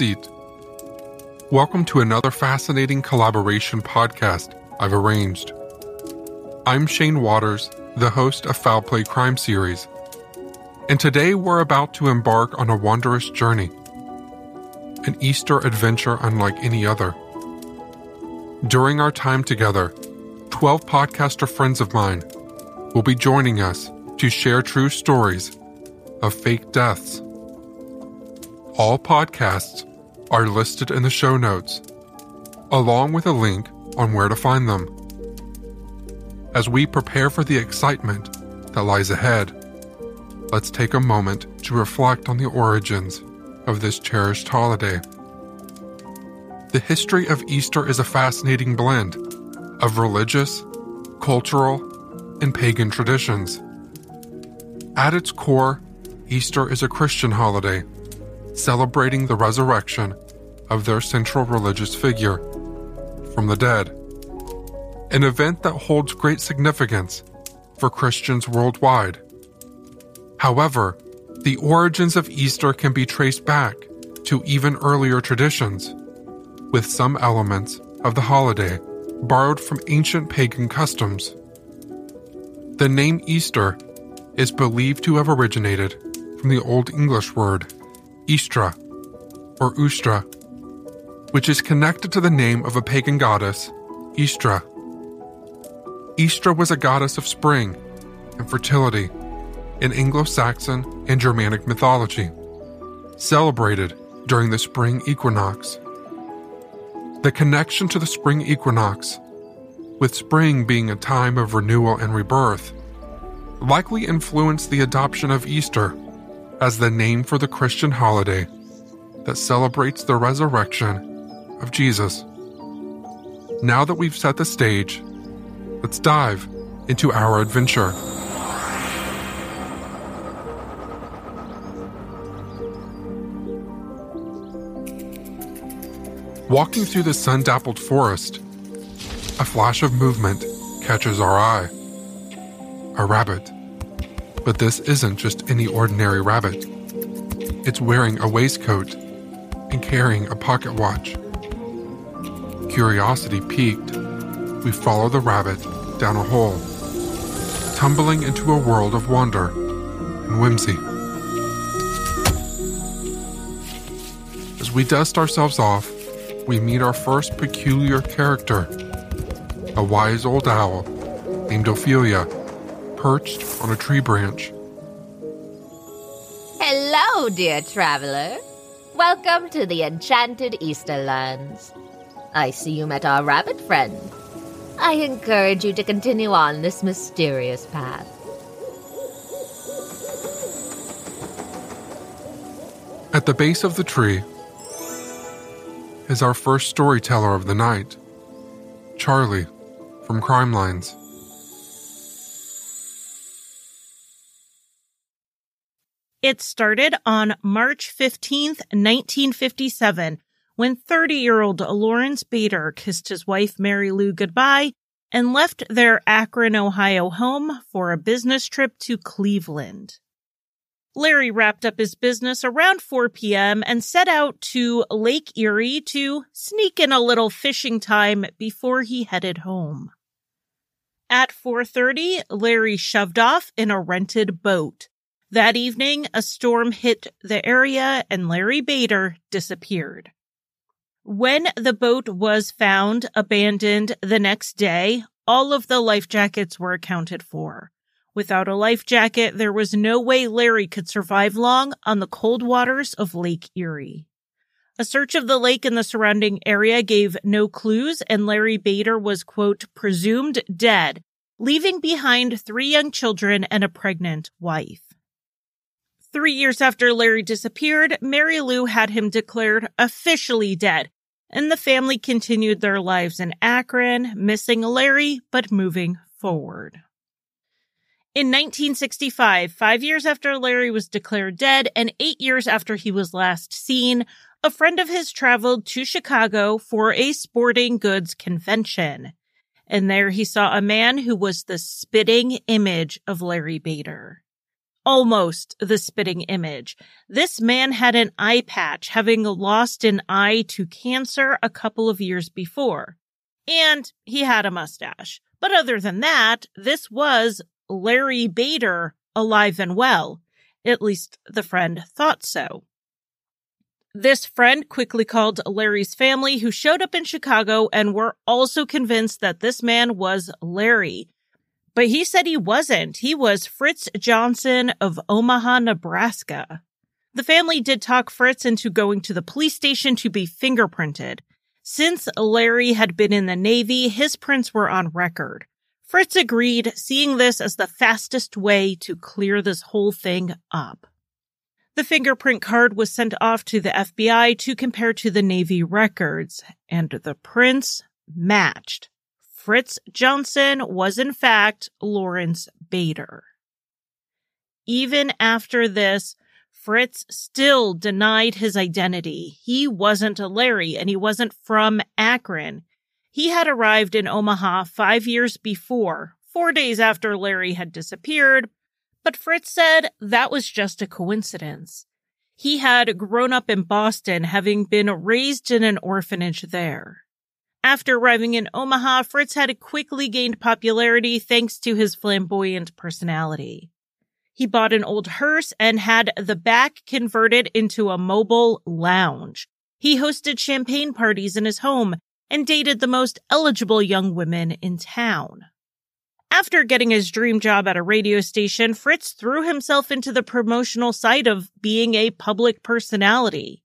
Seat. Welcome to another fascinating collaboration podcast I've arranged. I'm Shane Waters, the host of Foul Play Crime Series, and today we're about to embark on a wondrous journey an Easter adventure unlike any other. During our time together, 12 podcaster friends of mine will be joining us to share true stories of fake deaths. All podcasts are listed in the show notes, along with a link on where to find them. As we prepare for the excitement that lies ahead, let's take a moment to reflect on the origins of this cherished holiday. The history of Easter is a fascinating blend of religious, cultural, and pagan traditions. At its core, Easter is a Christian holiday celebrating the resurrection of their central religious figure from the dead. An event that holds great significance for Christians worldwide. However, the origins of Easter can be traced back to even earlier traditions, with some elements of the holiday borrowed from ancient pagan customs. The name Easter is believed to have originated from the Old English word Istra or Ustra, which is connected to the name of a pagan goddess, Istra. Istra was a goddess of spring and fertility in Anglo Saxon and Germanic mythology, celebrated during the spring equinox. The connection to the spring equinox, with spring being a time of renewal and rebirth, likely influenced the adoption of Easter as the name for the Christian holiday that celebrates the resurrection of Jesus. Now that we've set the stage, let's dive into our adventure. Walking through the sun dappled forest, a flash of movement catches our eye. A rabbit. But this isn't just any ordinary rabbit. It's wearing a waistcoat and carrying a pocket watch. Curiosity piqued, we follow the rabbit down a hole, tumbling into a world of wonder and whimsy. As we dust ourselves off, we meet our first peculiar character a wise old owl named Ophelia, perched on a tree branch. Hello, dear traveler. Welcome to the enchanted Easterlands. I see you met our rabbit friend. I encourage you to continue on this mysterious path. At the base of the tree is our first storyteller of the night, Charlie from Crimelines. It started on March 15th, 1957, when 30 year old Lawrence Bader kissed his wife Mary Lou goodbye and left their Akron, Ohio home for a business trip to Cleveland. Larry wrapped up his business around 4 p.m. and set out to Lake Erie to sneak in a little fishing time before he headed home. At 4:30, Larry shoved off in a rented boat. That evening, a storm hit the area and Larry Bader disappeared. When the boat was found abandoned the next day, all of the life jackets were accounted for. Without a life jacket, there was no way Larry could survive long on the cold waters of Lake Erie. A search of the lake and the surrounding area gave no clues, and Larry Bader was, quote, presumed dead, leaving behind three young children and a pregnant wife. Three years after Larry disappeared, Mary Lou had him declared officially dead, and the family continued their lives in Akron, missing Larry, but moving forward. In 1965, five years after Larry was declared dead and eight years after he was last seen, a friend of his traveled to Chicago for a sporting goods convention. And there he saw a man who was the spitting image of Larry Bader almost the spitting image. This man had an eye patch, having lost an eye to cancer a couple of years before. And he had a mustache. But other than that, this was Larry Bader alive and well. At least the friend thought so. This friend quickly called Larry's family, who showed up in Chicago and were also convinced that this man was Larry. But he said he wasn't. He was Fritz Johnson of Omaha, Nebraska. The family did talk Fritz into going to the police station to be fingerprinted. Since Larry had been in the Navy, his prints were on record. Fritz agreed, seeing this as the fastest way to clear this whole thing up. The fingerprint card was sent off to the FBI to compare to the Navy records, and the prints matched. Fritz Johnson was in fact Lawrence Bader. Even after this, Fritz still denied his identity. He wasn't a Larry and he wasn't from Akron. He had arrived in Omaha five years before, four days after Larry had disappeared, but Fritz said that was just a coincidence. He had grown up in Boston, having been raised in an orphanage there. After arriving in Omaha, Fritz had quickly gained popularity thanks to his flamboyant personality. He bought an old hearse and had the back converted into a mobile lounge. He hosted champagne parties in his home and dated the most eligible young women in town. After getting his dream job at a radio station, Fritz threw himself into the promotional side of being a public personality.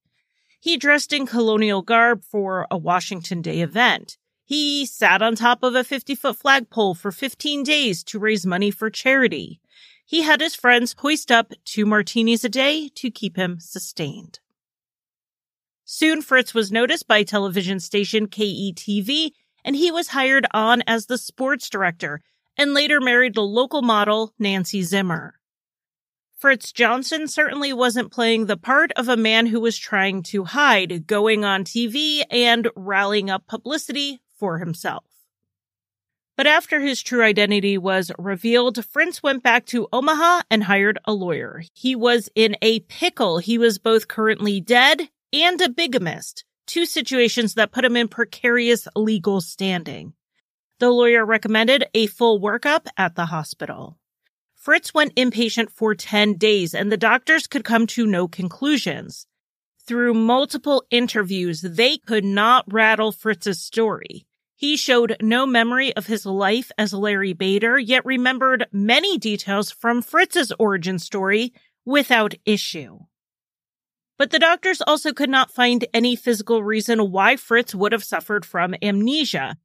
He dressed in colonial garb for a Washington Day event. He sat on top of a 50 foot flagpole for 15 days to raise money for charity. He had his friends hoist up two martinis a day to keep him sustained. Soon Fritz was noticed by television station KETV and he was hired on as the sports director and later married the local model Nancy Zimmer. Fritz Johnson certainly wasn't playing the part of a man who was trying to hide, going on TV and rallying up publicity for himself. But after his true identity was revealed, Fritz went back to Omaha and hired a lawyer. He was in a pickle. He was both currently dead and a bigamist, two situations that put him in precarious legal standing. The lawyer recommended a full workup at the hospital. Fritz went inpatient for 10 days and the doctors could come to no conclusions. Through multiple interviews, they could not rattle Fritz's story. He showed no memory of his life as Larry Bader, yet remembered many details from Fritz's origin story without issue. But the doctors also could not find any physical reason why Fritz would have suffered from amnesia.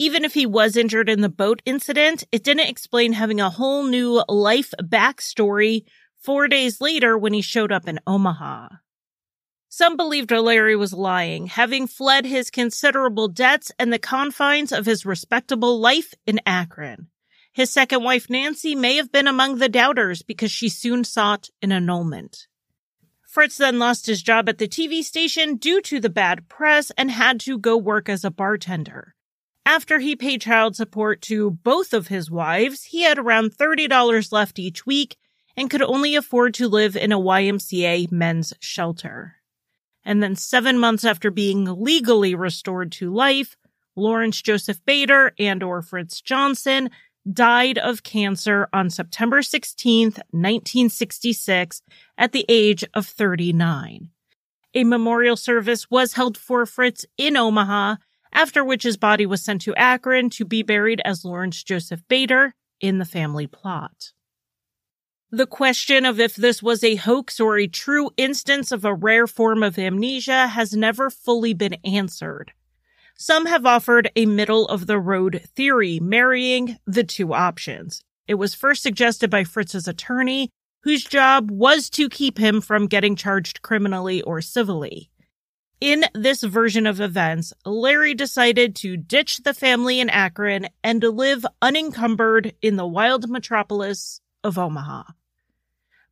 Even if he was injured in the boat incident, it didn't explain having a whole new life backstory four days later when he showed up in Omaha. Some believed O'Leary was lying, having fled his considerable debts and the confines of his respectable life in Akron. His second wife, Nancy, may have been among the doubters because she soon sought an annulment. Fritz then lost his job at the TV station due to the bad press and had to go work as a bartender. After he paid child support to both of his wives, he had around $30 left each week and could only afford to live in a YMCA men's shelter. And then seven months after being legally restored to life, Lawrence Joseph Bader and or Fritz Johnson died of cancer on September 16th, 1966 at the age of 39. A memorial service was held for Fritz in Omaha, after which his body was sent to Akron to be buried as Lawrence Joseph Bader in the family plot. The question of if this was a hoax or a true instance of a rare form of amnesia has never fully been answered. Some have offered a middle of the road theory, marrying the two options. It was first suggested by Fritz's attorney, whose job was to keep him from getting charged criminally or civilly. In this version of events, Larry decided to ditch the family in Akron and live unencumbered in the wild metropolis of Omaha.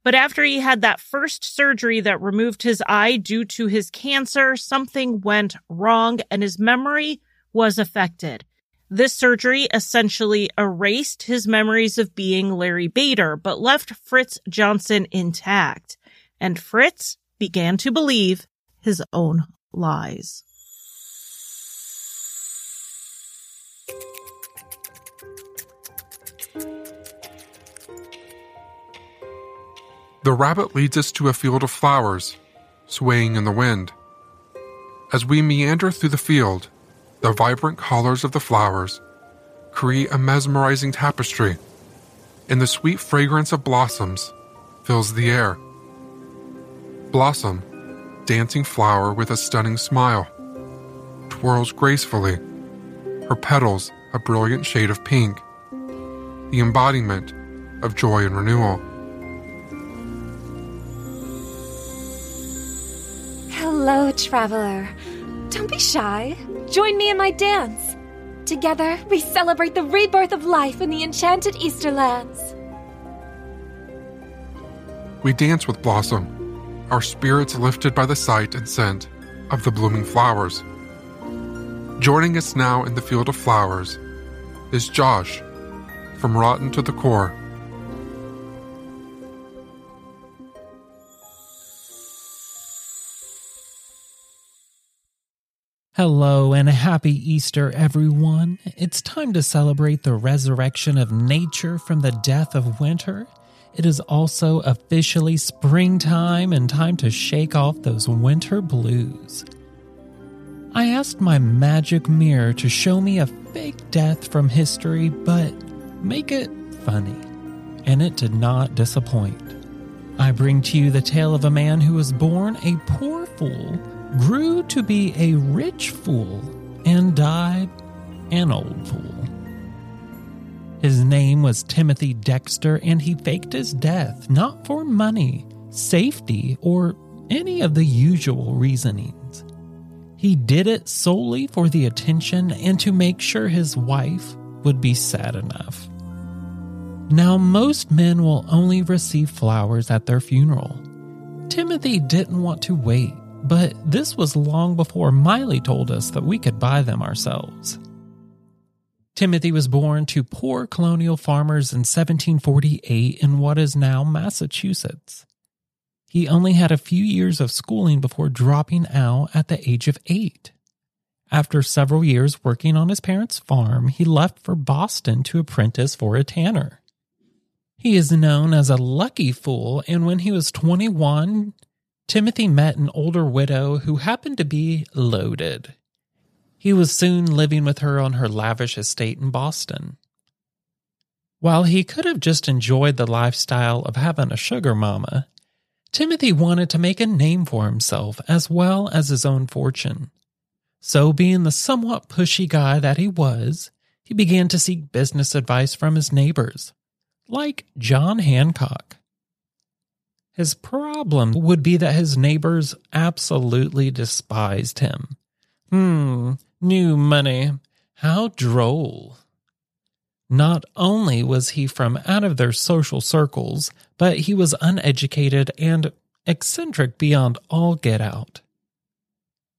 But after he had that first surgery that removed his eye due to his cancer, something went wrong and his memory was affected. This surgery essentially erased his memories of being Larry Bader, but left Fritz Johnson intact. And Fritz began to believe his own lies. The rabbit leads us to a field of flowers, swaying in the wind. As we meander through the field, the vibrant colors of the flowers create a mesmerizing tapestry, and the sweet fragrance of blossoms fills the air. Blossom, dancing flower with a stunning smile, twirls gracefully, her petals a brilliant shade of pink, the embodiment of joy and renewal. Hello, traveler. Don't be shy. Join me in my dance. Together, we celebrate the rebirth of life in the enchanted Easterlands. We dance with Blossom, our spirits lifted by the sight and scent of the blooming flowers. Joining us now in the field of flowers is Josh from Rotten to the Core. Hello and happy Easter, everyone. It's time to celebrate the resurrection of nature from the death of winter. It is also officially springtime and time to shake off those winter blues. I asked my magic mirror to show me a fake death from history, but make it funny, and it did not disappoint. I bring to you the tale of a man who was born a poor fool grew to be a rich fool and died an old fool. His name was Timothy Dexter, and he faked his death not for money, safety, or any of the usual reasonings. He did it solely for the attention and to make sure his wife would be sad enough. Now, most men will only receive flowers at their funeral. Timothy didn't want to wait, but this was long before Miley told us that we could buy them ourselves. Timothy was born to poor colonial farmers in 1748 in what is now Massachusetts. He only had a few years of schooling before dropping out at the age of eight. After several years working on his parents' farm, he left for Boston to apprentice for a tanner. He is known as a lucky fool, and when he was 21, Timothy met an older widow who happened to be loaded. He was soon living with her on her lavish estate in Boston. While he could have just enjoyed the lifestyle of having a sugar mama, Timothy wanted to make a name for himself as well as his own fortune. So, being the somewhat pushy guy that he was, he began to seek business advice from his neighbors, like John Hancock. His problem would be that his neighbors absolutely despised him. Hmm, new money. How droll. Not only was he from out of their social circles, but he was uneducated and eccentric beyond all get out.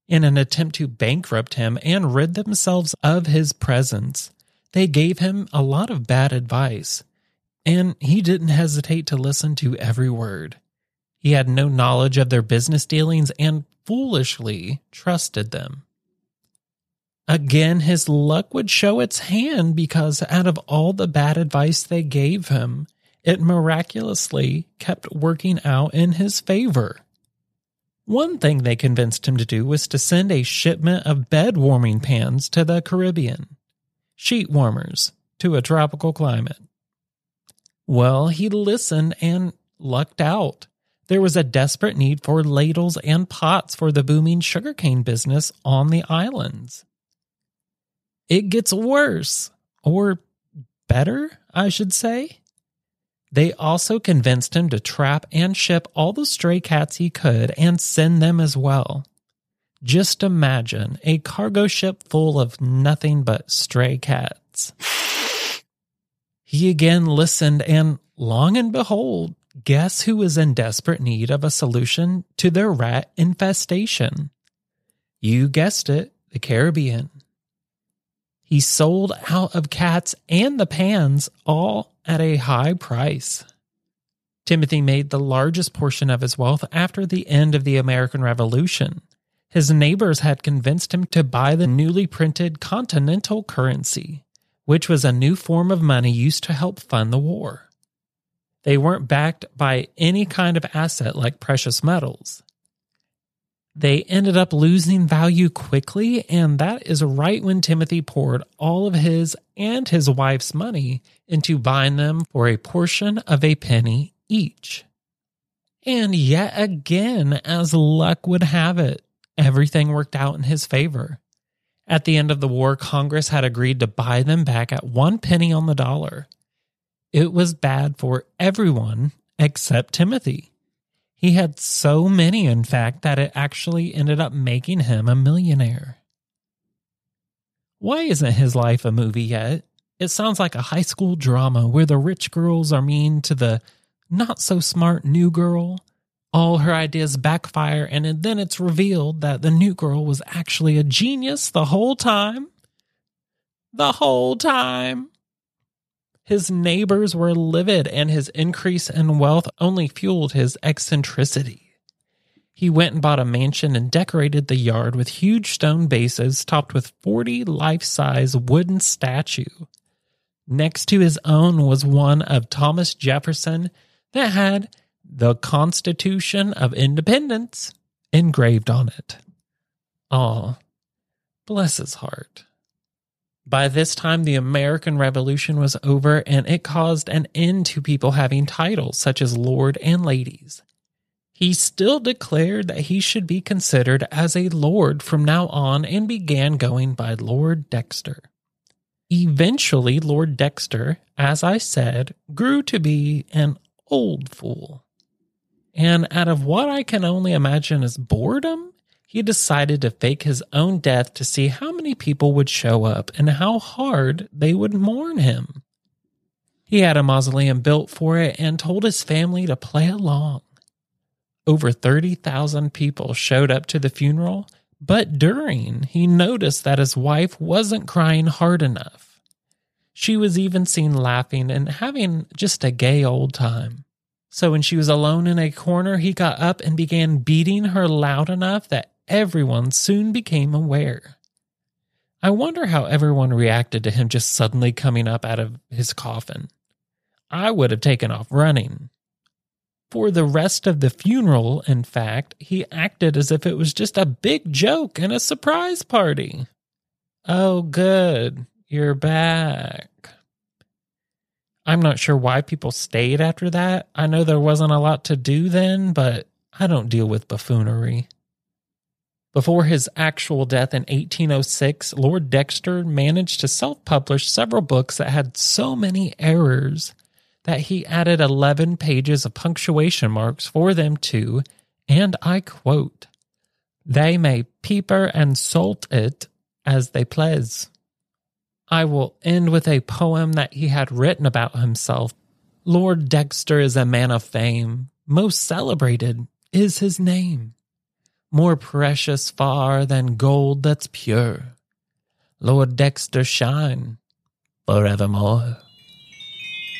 In an attempt to bankrupt him and rid themselves of his presence, they gave him a lot of bad advice, and he didn't hesitate to listen to every word. He had no knowledge of their business dealings and foolishly trusted them. Again, his luck would show its hand because out of all the bad advice they gave him, it miraculously kept working out in his favor. One thing they convinced him to do was to send a shipment of bed warming pans to the Caribbean, sheet warmers to a tropical climate. Well, he listened and lucked out. There was a desperate need for ladles and pots for the booming sugarcane business on the islands. It gets worse, or better, I should say. They also convinced him to trap and ship all the stray cats he could and send them as well. Just imagine a cargo ship full of nothing but stray cats. He again listened, and long and behold, guess who was in desperate need of a solution to their rat infestation? You guessed it, the Caribbean. He sold out of cats and the pans, all at a high price. Timothy made the largest portion of his wealth after the end of the American Revolution. His neighbors had convinced him to buy the newly printed continental currency, which was a new form of money used to help fund the war. They weren't backed by any kind of asset like precious metals. They ended up losing value quickly, and that is right when Timothy poured all of his and his wife's money into buying them for a portion of a penny each. And yet again, as luck would have it, everything worked out in his favor. At the end of the war, Congress had agreed to buy them back at one penny on the dollar. It was bad for everyone except Timothy. He had so many, in fact, that it actually ended up making him a millionaire. Why isn't his life a movie yet? It sounds like a high school drama where the rich girls are mean to the not so smart new girl. All her ideas backfire, and then it's revealed that the new girl was actually a genius the whole time. The whole time. His neighbors were livid, and his increase in wealth only fueled his eccentricity. He went and bought a mansion and decorated the yard with huge stone bases topped with 40 life size wooden statues. Next to his own was one of Thomas Jefferson that had the Constitution of Independence engraved on it. Ah, bless his heart. By this time, the American Revolution was over and it caused an end to people having titles such as Lord and Ladies. He still declared that he should be considered as a Lord from now on and began going by Lord Dexter. Eventually, Lord Dexter, as I said, grew to be an old fool. And out of what I can only imagine as boredom, he decided to fake his own death to see how many people would show up and how hard they would mourn him. He had a mausoleum built for it and told his family to play along. Over 30,000 people showed up to the funeral, but during, he noticed that his wife wasn't crying hard enough. She was even seen laughing and having just a gay old time. So when she was alone in a corner, he got up and began beating her loud enough that everyone soon became aware. I wonder how everyone reacted to him just suddenly coming up out of his coffin. I would have taken off running. For the rest of the funeral, in fact, he acted as if it was just a big joke and a surprise party. Oh, good. You're back. I'm not sure why people stayed after that. I know there wasn't a lot to do then, but I don't deal with buffoonery. Before his actual death in 1806, Lord Dexter managed to self publish several books that had so many errors that he added 11 pages of punctuation marks for them to, and I quote, they may peeper and salt it as they please. I will end with a poem that he had written about himself. Lord Dexter is a man of fame, most celebrated is his name, more precious far than gold that's pure. Lord Dexter shine forevermore.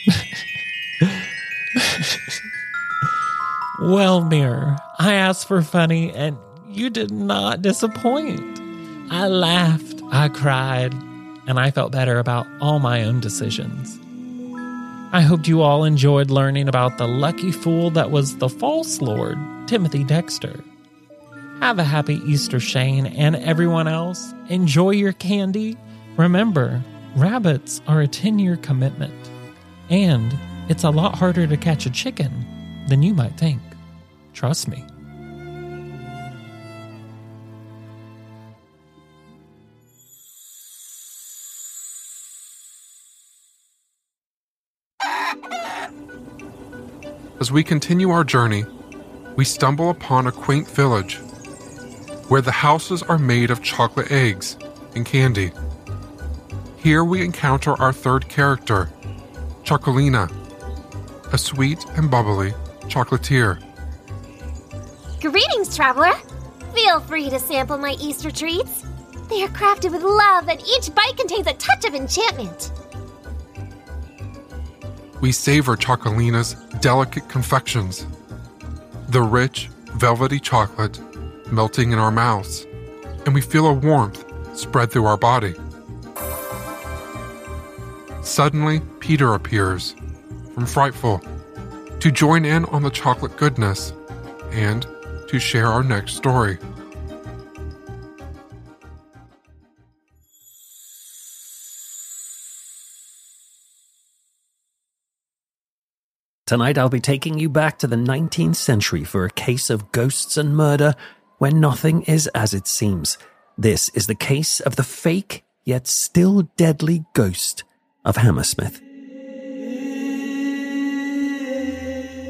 well, Mirror, I asked for funny and you did not disappoint. I laughed, I cried, and I felt better about all my own decisions. I hoped you all enjoyed learning about the lucky fool that was the false Lord, Timothy Dexter. Have a happy Easter, Shane, and everyone else. Enjoy your candy. Remember, rabbits are a 10 year commitment. And it's a lot harder to catch a chicken than you might think. Trust me. As we continue our journey, we stumble upon a quaint village where the houses are made of chocolate eggs and candy. Here we encounter our third character, Chocolina, a sweet and bubbly chocolatier. Greetings, traveler! Feel free to sample my Easter treats. They are crafted with love, and each bite contains a touch of enchantment. We savor Chocolina's delicate confections. The rich, velvety chocolate melting in our mouths, and we feel a warmth spread through our body. Suddenly, Peter appears from Frightful to join in on the chocolate goodness and to share our next story. Tonight I'll be taking you back to the 19th century for a case of ghosts and murder where nothing is as it seems. This is the case of the fake yet still deadly ghost of Hammersmith.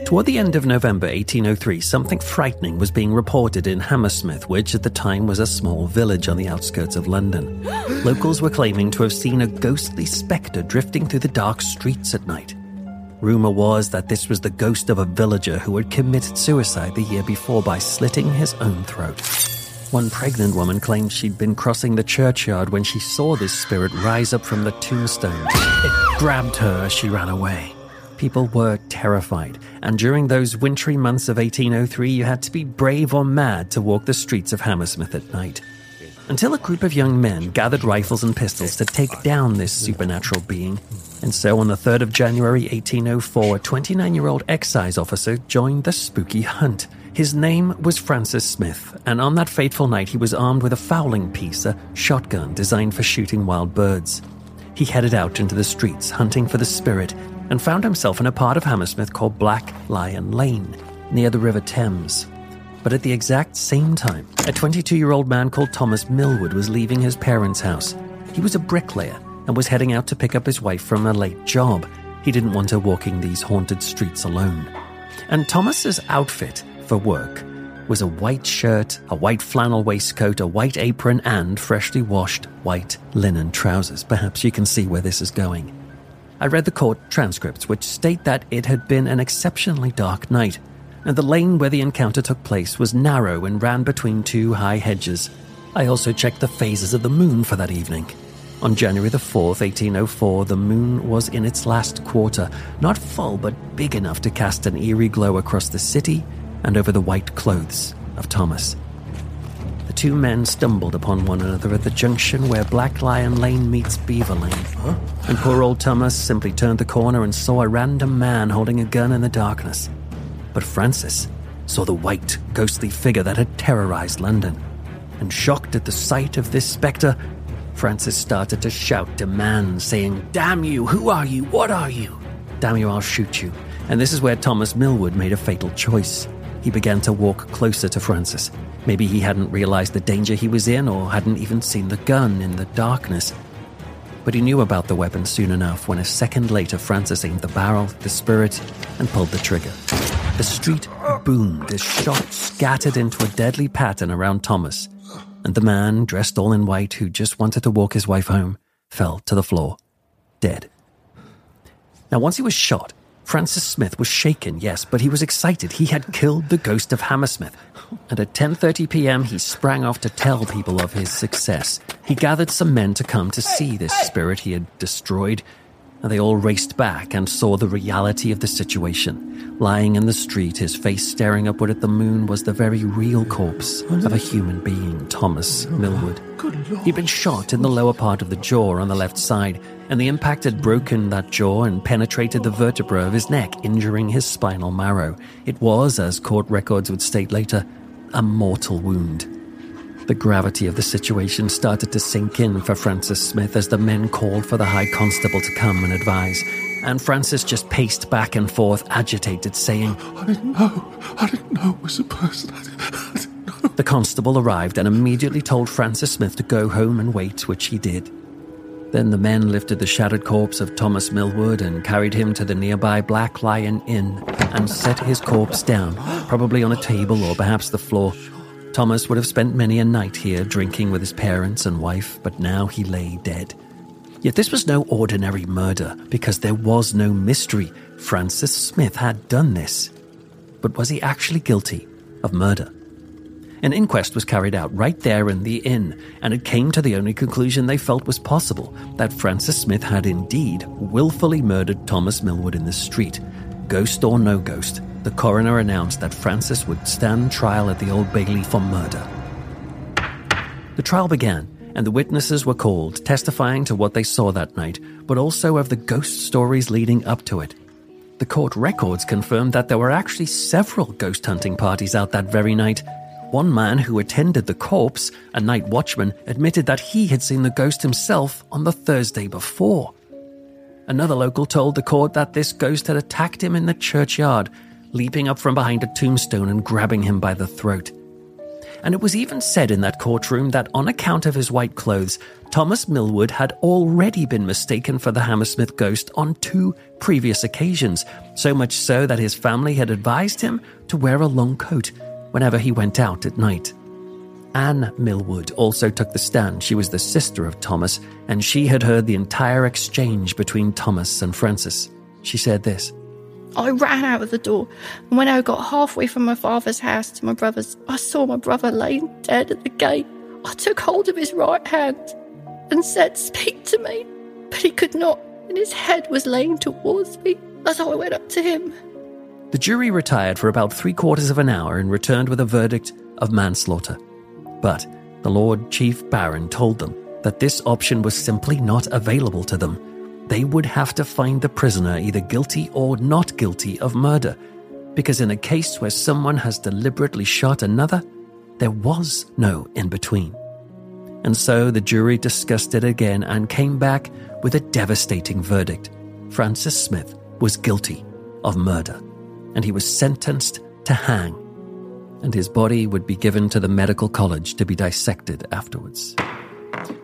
Toward the end of November 1803, something frightening was being reported in Hammersmith, which at the time was a small village on the outskirts of London. Locals were claiming to have seen a ghostly spectre drifting through the dark streets at night. Rumor was that this was the ghost of a villager who had committed suicide the year before by slitting his own throat. One pregnant woman claimed she'd been crossing the churchyard when she saw this spirit rise up from the tombstone. It grabbed her as she ran away. People were terrified, and during those wintry months of 1803, you had to be brave or mad to walk the streets of Hammersmith at night. Until a group of young men gathered rifles and pistols to take down this supernatural being. And so on the 3rd of January 1804, a 29 year old excise officer joined the spooky hunt. His name was Francis Smith, and on that fateful night, he was armed with a fowling piece, a shotgun designed for shooting wild birds. He headed out into the streets hunting for the spirit and found himself in a part of Hammersmith called Black Lion Lane, near the River Thames. But at the exact same time, a 22 year old man called Thomas Millwood was leaving his parents' house. He was a bricklayer and was heading out to pick up his wife from a late job. He didn't want her walking these haunted streets alone. And Thomas's outfit for work was a white shirt, a white flannel waistcoat, a white apron, and freshly washed white linen trousers. Perhaps you can see where this is going. I read the court transcripts, which state that it had been an exceptionally dark night, and the lane where the encounter took place was narrow and ran between two high hedges. I also checked the phases of the moon for that evening. On January the 4th, 1804, the moon was in its last quarter, not full but big enough to cast an eerie glow across the city and over the white clothes of Thomas. The two men stumbled upon one another at the junction where Black Lion Lane meets Beaver Lane. And poor old Thomas simply turned the corner and saw a random man holding a gun in the darkness. But Francis saw the white, ghostly figure that had terrorized London. And shocked at the sight of this spectre, Francis started to shout demands, saying, Damn you, who are you, what are you? Damn you, I'll shoot you. And this is where Thomas Millwood made a fatal choice. He began to walk closer to Francis. Maybe he hadn't realized the danger he was in or hadn't even seen the gun in the darkness. But he knew about the weapon soon enough when a second later Francis aimed the barrel, the spirit, and pulled the trigger. The street boomed as shots scattered into a deadly pattern around Thomas, and the man, dressed all in white, who just wanted to walk his wife home, fell to the floor, dead. Now, once he was shot, Francis Smith was shaken, yes, but he was excited. He had killed the ghost of Hammersmith. And at 10:30 p.m., he sprang off to tell people of his success. He gathered some men to come to see this spirit he had destroyed, they all raced back and saw the reality of the situation. Lying in the street, his face staring upward at the moon, was the very real corpse of a human being, Thomas Millwood. He'd been shot in the lower part of the jaw on the left side, and the impact had broken that jaw and penetrated the vertebra of his neck, injuring his spinal marrow. It was, as court records would state later, a mortal wound. The gravity of the situation started to sink in for Francis Smith as the men called for the High Constable to come and advise. And Francis just paced back and forth, agitated, saying, I didn't know. I didn't know it was a person. I didn't, I didn't know. The constable arrived and immediately told Francis Smith to go home and wait, which he did. Then the men lifted the shattered corpse of Thomas Millwood and carried him to the nearby Black Lion Inn and set his corpse down, probably on a table or perhaps the floor. Thomas would have spent many a night here drinking with his parents and wife, but now he lay dead. Yet this was no ordinary murder, because there was no mystery. Francis Smith had done this. But was he actually guilty of murder? An inquest was carried out right there in the inn, and it came to the only conclusion they felt was possible that Francis Smith had indeed willfully murdered Thomas Millwood in the street. Ghost or no ghost, the coroner announced that Francis would stand trial at the Old Bailey for murder. The trial began, and the witnesses were called, testifying to what they saw that night, but also of the ghost stories leading up to it. The court records confirmed that there were actually several ghost hunting parties out that very night. One man who attended the corpse, a night watchman, admitted that he had seen the ghost himself on the Thursday before. Another local told the court that this ghost had attacked him in the churchyard, leaping up from behind a tombstone and grabbing him by the throat. And it was even said in that courtroom that on account of his white clothes, Thomas Millwood had already been mistaken for the Hammersmith ghost on two previous occasions, so much so that his family had advised him to wear a long coat whenever he went out at night. Anne Millwood also took the stand. She was the sister of Thomas, and she had heard the entire exchange between Thomas and Francis. She said this I ran out of the door, and when I got halfway from my father's house to my brother's, I saw my brother laying dead at the gate. I took hold of his right hand and said, Speak to me. But he could not, and his head was laying towards me as I went up to him. The jury retired for about three quarters of an hour and returned with a verdict of manslaughter. But the Lord Chief Baron told them that this option was simply not available to them. They would have to find the prisoner either guilty or not guilty of murder, because in a case where someone has deliberately shot another, there was no in between. And so the jury discussed it again and came back with a devastating verdict. Francis Smith was guilty of murder, and he was sentenced to hang and his body would be given to the medical college to be dissected afterwards.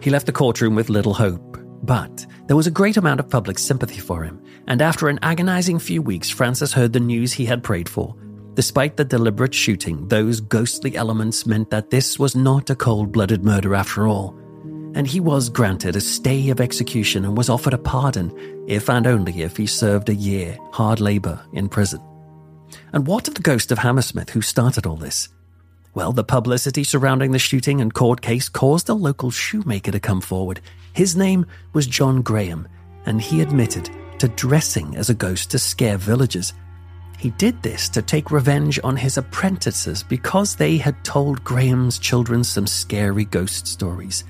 He left the courtroom with little hope, but there was a great amount of public sympathy for him, and after an agonizing few weeks, Francis heard the news he had prayed for. Despite the deliberate shooting, those ghostly elements meant that this was not a cold blooded murder after all. and he was granted a stay of execution and was offered a pardon if and only if he served a year hard labor in prison. And what of the ghost of Hammersmith who started all this? Well, the publicity surrounding the shooting and court case caused a local shoemaker to come forward. His name was John Graham, and he admitted to dressing as a ghost to scare villagers. He did this to take revenge on his apprentices because they had told Graham's children some scary ghost stories.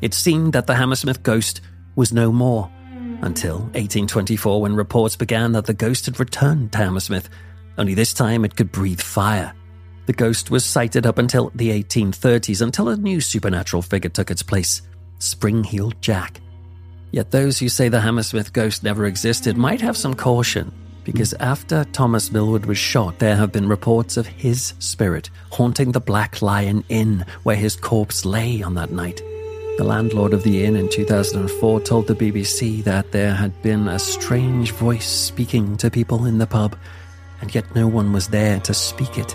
It seemed that the Hammersmith ghost was no more until 1824 when reports began that the ghost had returned to Hammersmith, only this time it could breathe fire. The ghost was sighted up until the 1830s until a new supernatural figure took its place Spring Heeled Jack. Yet those who say the Hammersmith ghost never existed might have some caution, because after Thomas Millward was shot, there have been reports of his spirit haunting the Black Lion Inn where his corpse lay on that night. The landlord of the inn in 2004 told the BBC that there had been a strange voice speaking to people in the pub, and yet no one was there to speak it.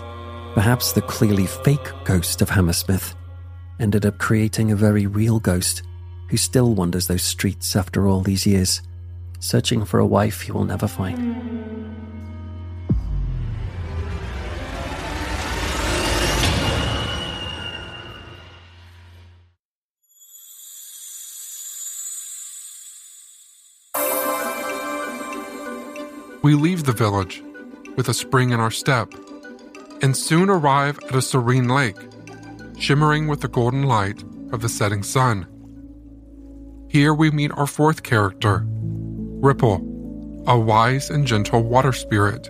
Perhaps the clearly fake ghost of Hammersmith ended up creating a very real ghost who still wanders those streets after all these years, searching for a wife he will never find. We leave the village with a spring in our step and soon arrive at a serene lake, shimmering with the golden light of the setting sun. Here we meet our fourth character, Ripple, a wise and gentle water spirit.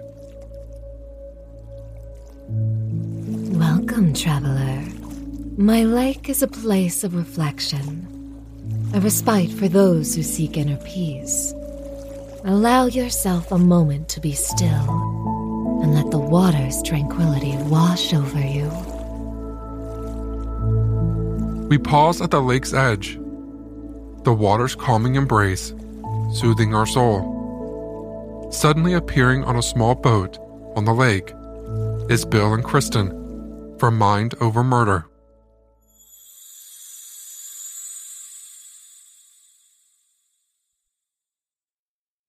Welcome, traveler. My lake is a place of reflection, a respite for those who seek inner peace. Allow yourself a moment to be still and let the water's tranquility wash over you. We pause at the lake's edge, the water's calming embrace, soothing our soul. Suddenly appearing on a small boat on the lake is Bill and Kristen from Mind Over Murder.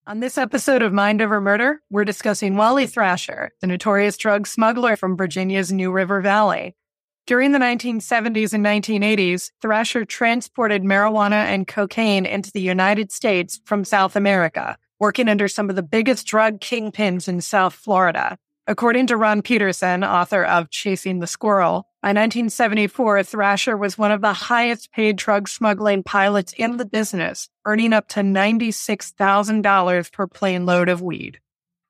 On this episode of Mind Over Murder, we're discussing Wally Thrasher, the notorious drug smuggler from Virginia's New River Valley. During the 1970s and 1980s, Thrasher transported marijuana and cocaine into the United States from South America, working under some of the biggest drug kingpins in South Florida. According to Ron Peterson, author of Chasing the Squirrel, by 1974, Thrasher was one of the highest paid drug smuggling pilots in the business, earning up to $96,000 per plane load of weed.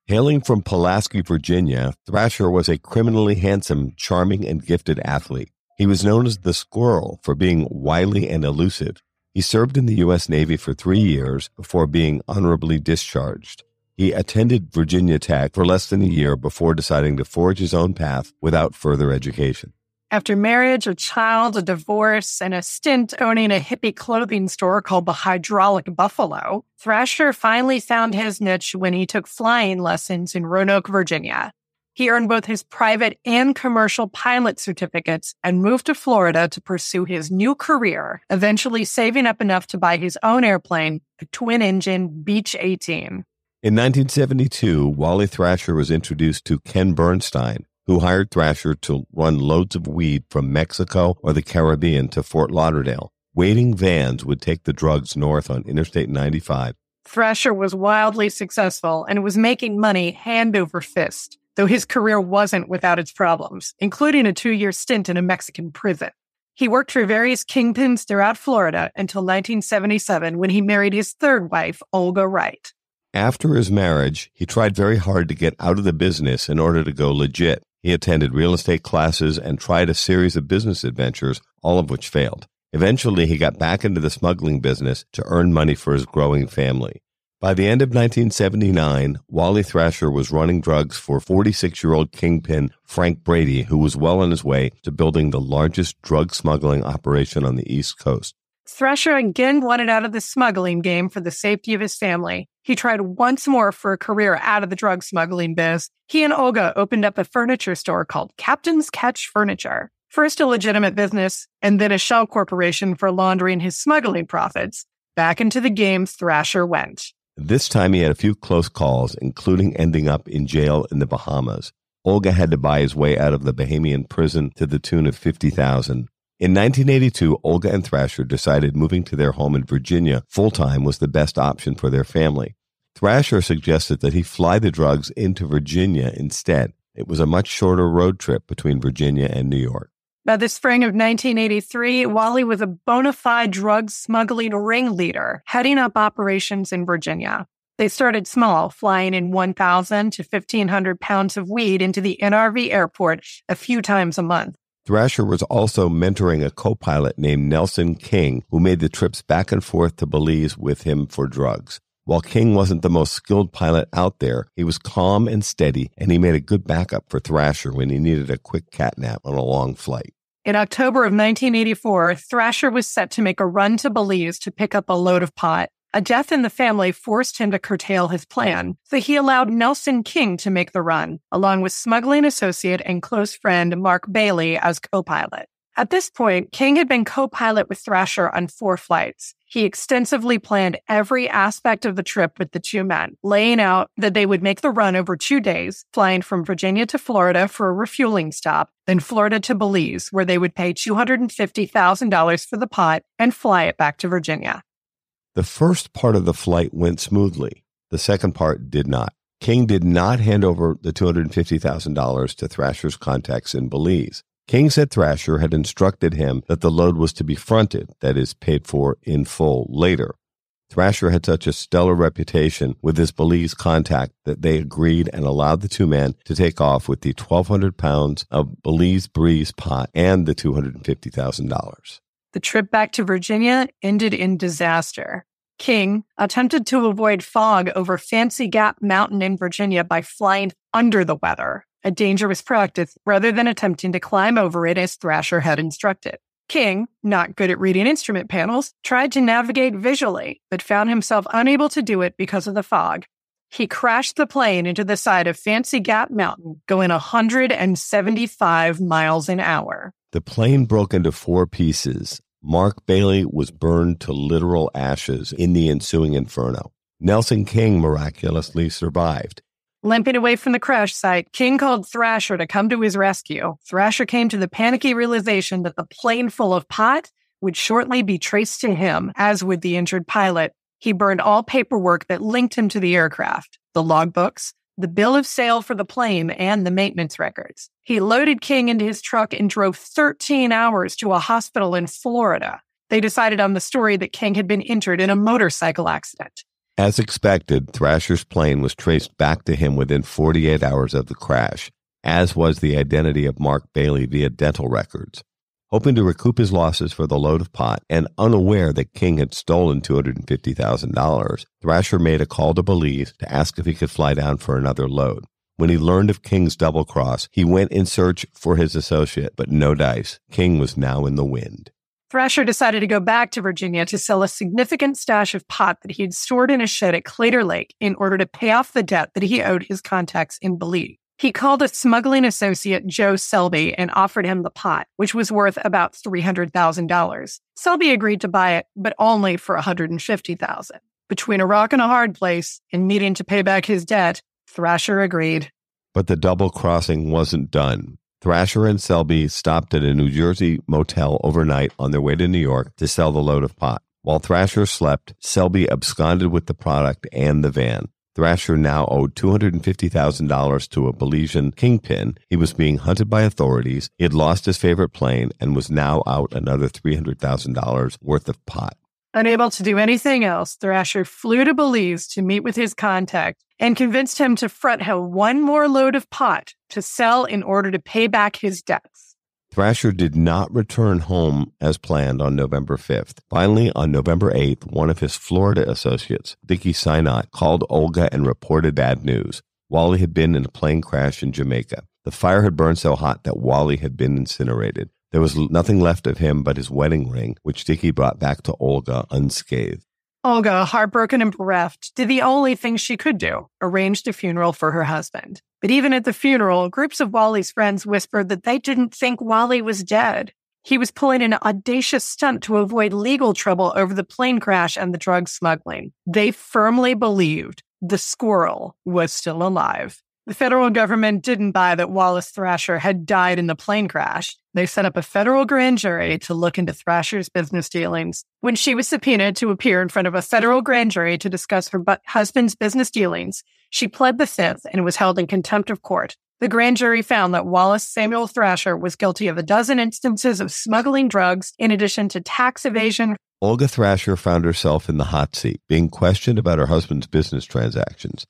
Hailing from Pulaski, Virginia, Thrasher was a criminally handsome, charming, and gifted athlete. He was known as the Squirrel for being wily and elusive. He served in the U.S. Navy for three years before being honorably discharged. He attended Virginia Tech for less than a year before deciding to forge his own path without further education. After marriage, a child, a divorce, and a stint owning a hippie clothing store called the Hydraulic Buffalo, Thrasher finally found his niche when he took flying lessons in Roanoke, Virginia. He earned both his private and commercial pilot certificates and moved to Florida to pursue his new career, eventually saving up enough to buy his own airplane, a twin engine Beech 18. In 1972, Wally Thrasher was introduced to Ken Bernstein, who hired Thrasher to run loads of weed from Mexico or the Caribbean to Fort Lauderdale. Waiting vans would take the drugs north on Interstate 95. Thrasher was wildly successful and was making money hand over fist, though his career wasn't without its problems, including a two year stint in a Mexican prison. He worked for various kingpins throughout Florida until 1977 when he married his third wife, Olga Wright. After his marriage, he tried very hard to get out of the business in order to go legit. He attended real estate classes and tried a series of business adventures, all of which failed. Eventually, he got back into the smuggling business to earn money for his growing family. By the end of 1979, Wally Thrasher was running drugs for 46 year old kingpin Frank Brady, who was well on his way to building the largest drug smuggling operation on the East Coast. Thrasher again wanted out of the smuggling game for the safety of his family. He tried once more for a career out of the drug smuggling biz. He and Olga opened up a furniture store called Captain's Catch Furniture. First a legitimate business, and then a shell corporation for laundering his smuggling profits. Back into the game Thrasher went. This time he had a few close calls, including ending up in jail in the Bahamas. Olga had to buy his way out of the Bahamian prison to the tune of 50000 In 1982, Olga and Thrasher decided moving to their home in Virginia full time was the best option for their family. Thrasher suggested that he fly the drugs into Virginia instead. It was a much shorter road trip between Virginia and New York. By the spring of 1983, Wally was a bona fide drug smuggling ringleader, heading up operations in Virginia. They started small, flying in 1,000 to 1,500 pounds of weed into the NRV airport a few times a month. Thrasher was also mentoring a co pilot named Nelson King, who made the trips back and forth to Belize with him for drugs. While King wasn't the most skilled pilot out there, he was calm and steady, and he made a good backup for Thrasher when he needed a quick catnap on a long flight. In October of 1984, Thrasher was set to make a run to Belize to pick up a load of pot. A death in the family forced him to curtail his plan, so he allowed Nelson King to make the run, along with smuggling associate and close friend Mark Bailey as co pilot. At this point, King had been co pilot with Thrasher on four flights. He extensively planned every aspect of the trip with the two men, laying out that they would make the run over two days, flying from Virginia to Florida for a refueling stop, then Florida to Belize, where they would pay $250,000 for the pot and fly it back to Virginia. The first part of the flight went smoothly. The second part did not. King did not hand over the $250,000 to Thrasher's contacts in Belize. King said Thrasher had instructed him that the load was to be fronted, that is, paid for in full later. Thrasher had such a stellar reputation with his Belize contact that they agreed and allowed the two men to take off with the 1,200 pounds of Belize Breeze pot and the $250,000. The trip back to Virginia ended in disaster. King attempted to avoid fog over Fancy Gap Mountain in Virginia by flying under the weather a dangerous practice rather than attempting to climb over it as Thrasher had instructed. King, not good at reading instrument panels, tried to navigate visually, but found himself unable to do it because of the fog. He crashed the plane into the side of Fancy Gap Mountain, going 175 miles an hour. The plane broke into four pieces. Mark Bailey was burned to literal ashes in the ensuing inferno. Nelson King miraculously survived. Limping away from the crash site, King called Thrasher to come to his rescue. Thrasher came to the panicky realization that the plane full of pot would shortly be traced to him, as would the injured pilot. He burned all paperwork that linked him to the aircraft, the logbooks, the bill of sale for the plane, and the maintenance records. He loaded King into his truck and drove 13 hours to a hospital in Florida. They decided on the story that King had been injured in a motorcycle accident. As expected, Thrasher's plane was traced back to him within 48 hours of the crash, as was the identity of Mark Bailey via dental records. Hoping to recoup his losses for the load of pot and unaware that King had stolen $250,000, Thrasher made a call to Belize to ask if he could fly down for another load. When he learned of King's double cross, he went in search for his associate, but no dice. King was now in the wind. Thrasher decided to go back to Virginia to sell a significant stash of pot that he had stored in a shed at Claytor Lake in order to pay off the debt that he owed his contacts in Belize. He called a smuggling associate, Joe Selby, and offered him the pot, which was worth about $300,000. Selby agreed to buy it, but only for 150,000. Between a rock and a hard place and needing to pay back his debt, Thrasher agreed. But the double crossing wasn't done. Thrasher and Selby stopped at a New Jersey motel overnight on their way to New York to sell the load of pot. While Thrasher slept, Selby absconded with the product and the van. Thrasher now owed $250,000 to a Belizean kingpin. He was being hunted by authorities. He had lost his favorite plane and was now out another $300,000 worth of pot. Unable to do anything else, Thrasher flew to Belize to meet with his contact and convinced him to front him one more load of pot to sell in order to pay back his debts. Thrasher did not return home as planned on November 5th. Finally, on November 8th, one of his Florida associates, Dickie Synott, called Olga and reported bad news. Wally had been in a plane crash in Jamaica. The fire had burned so hot that Wally had been incinerated. There was nothing left of him but his wedding ring, which Dickie brought back to Olga unscathed. Olga, heartbroken and bereft, did the only thing she could do arranged a funeral for her husband. But even at the funeral, groups of Wally's friends whispered that they didn't think Wally was dead. He was pulling an audacious stunt to avoid legal trouble over the plane crash and the drug smuggling. They firmly believed the squirrel was still alive. The federal government didn't buy that Wallace Thrasher had died in the plane crash. They set up a federal grand jury to look into Thrasher's business dealings. When she was subpoenaed to appear in front of a federal grand jury to discuss her husband's business dealings, she pled the fifth and was held in contempt of court. The grand jury found that Wallace Samuel Thrasher was guilty of a dozen instances of smuggling drugs in addition to tax evasion. Olga Thrasher found herself in the hot seat, being questioned about her husband's business transactions.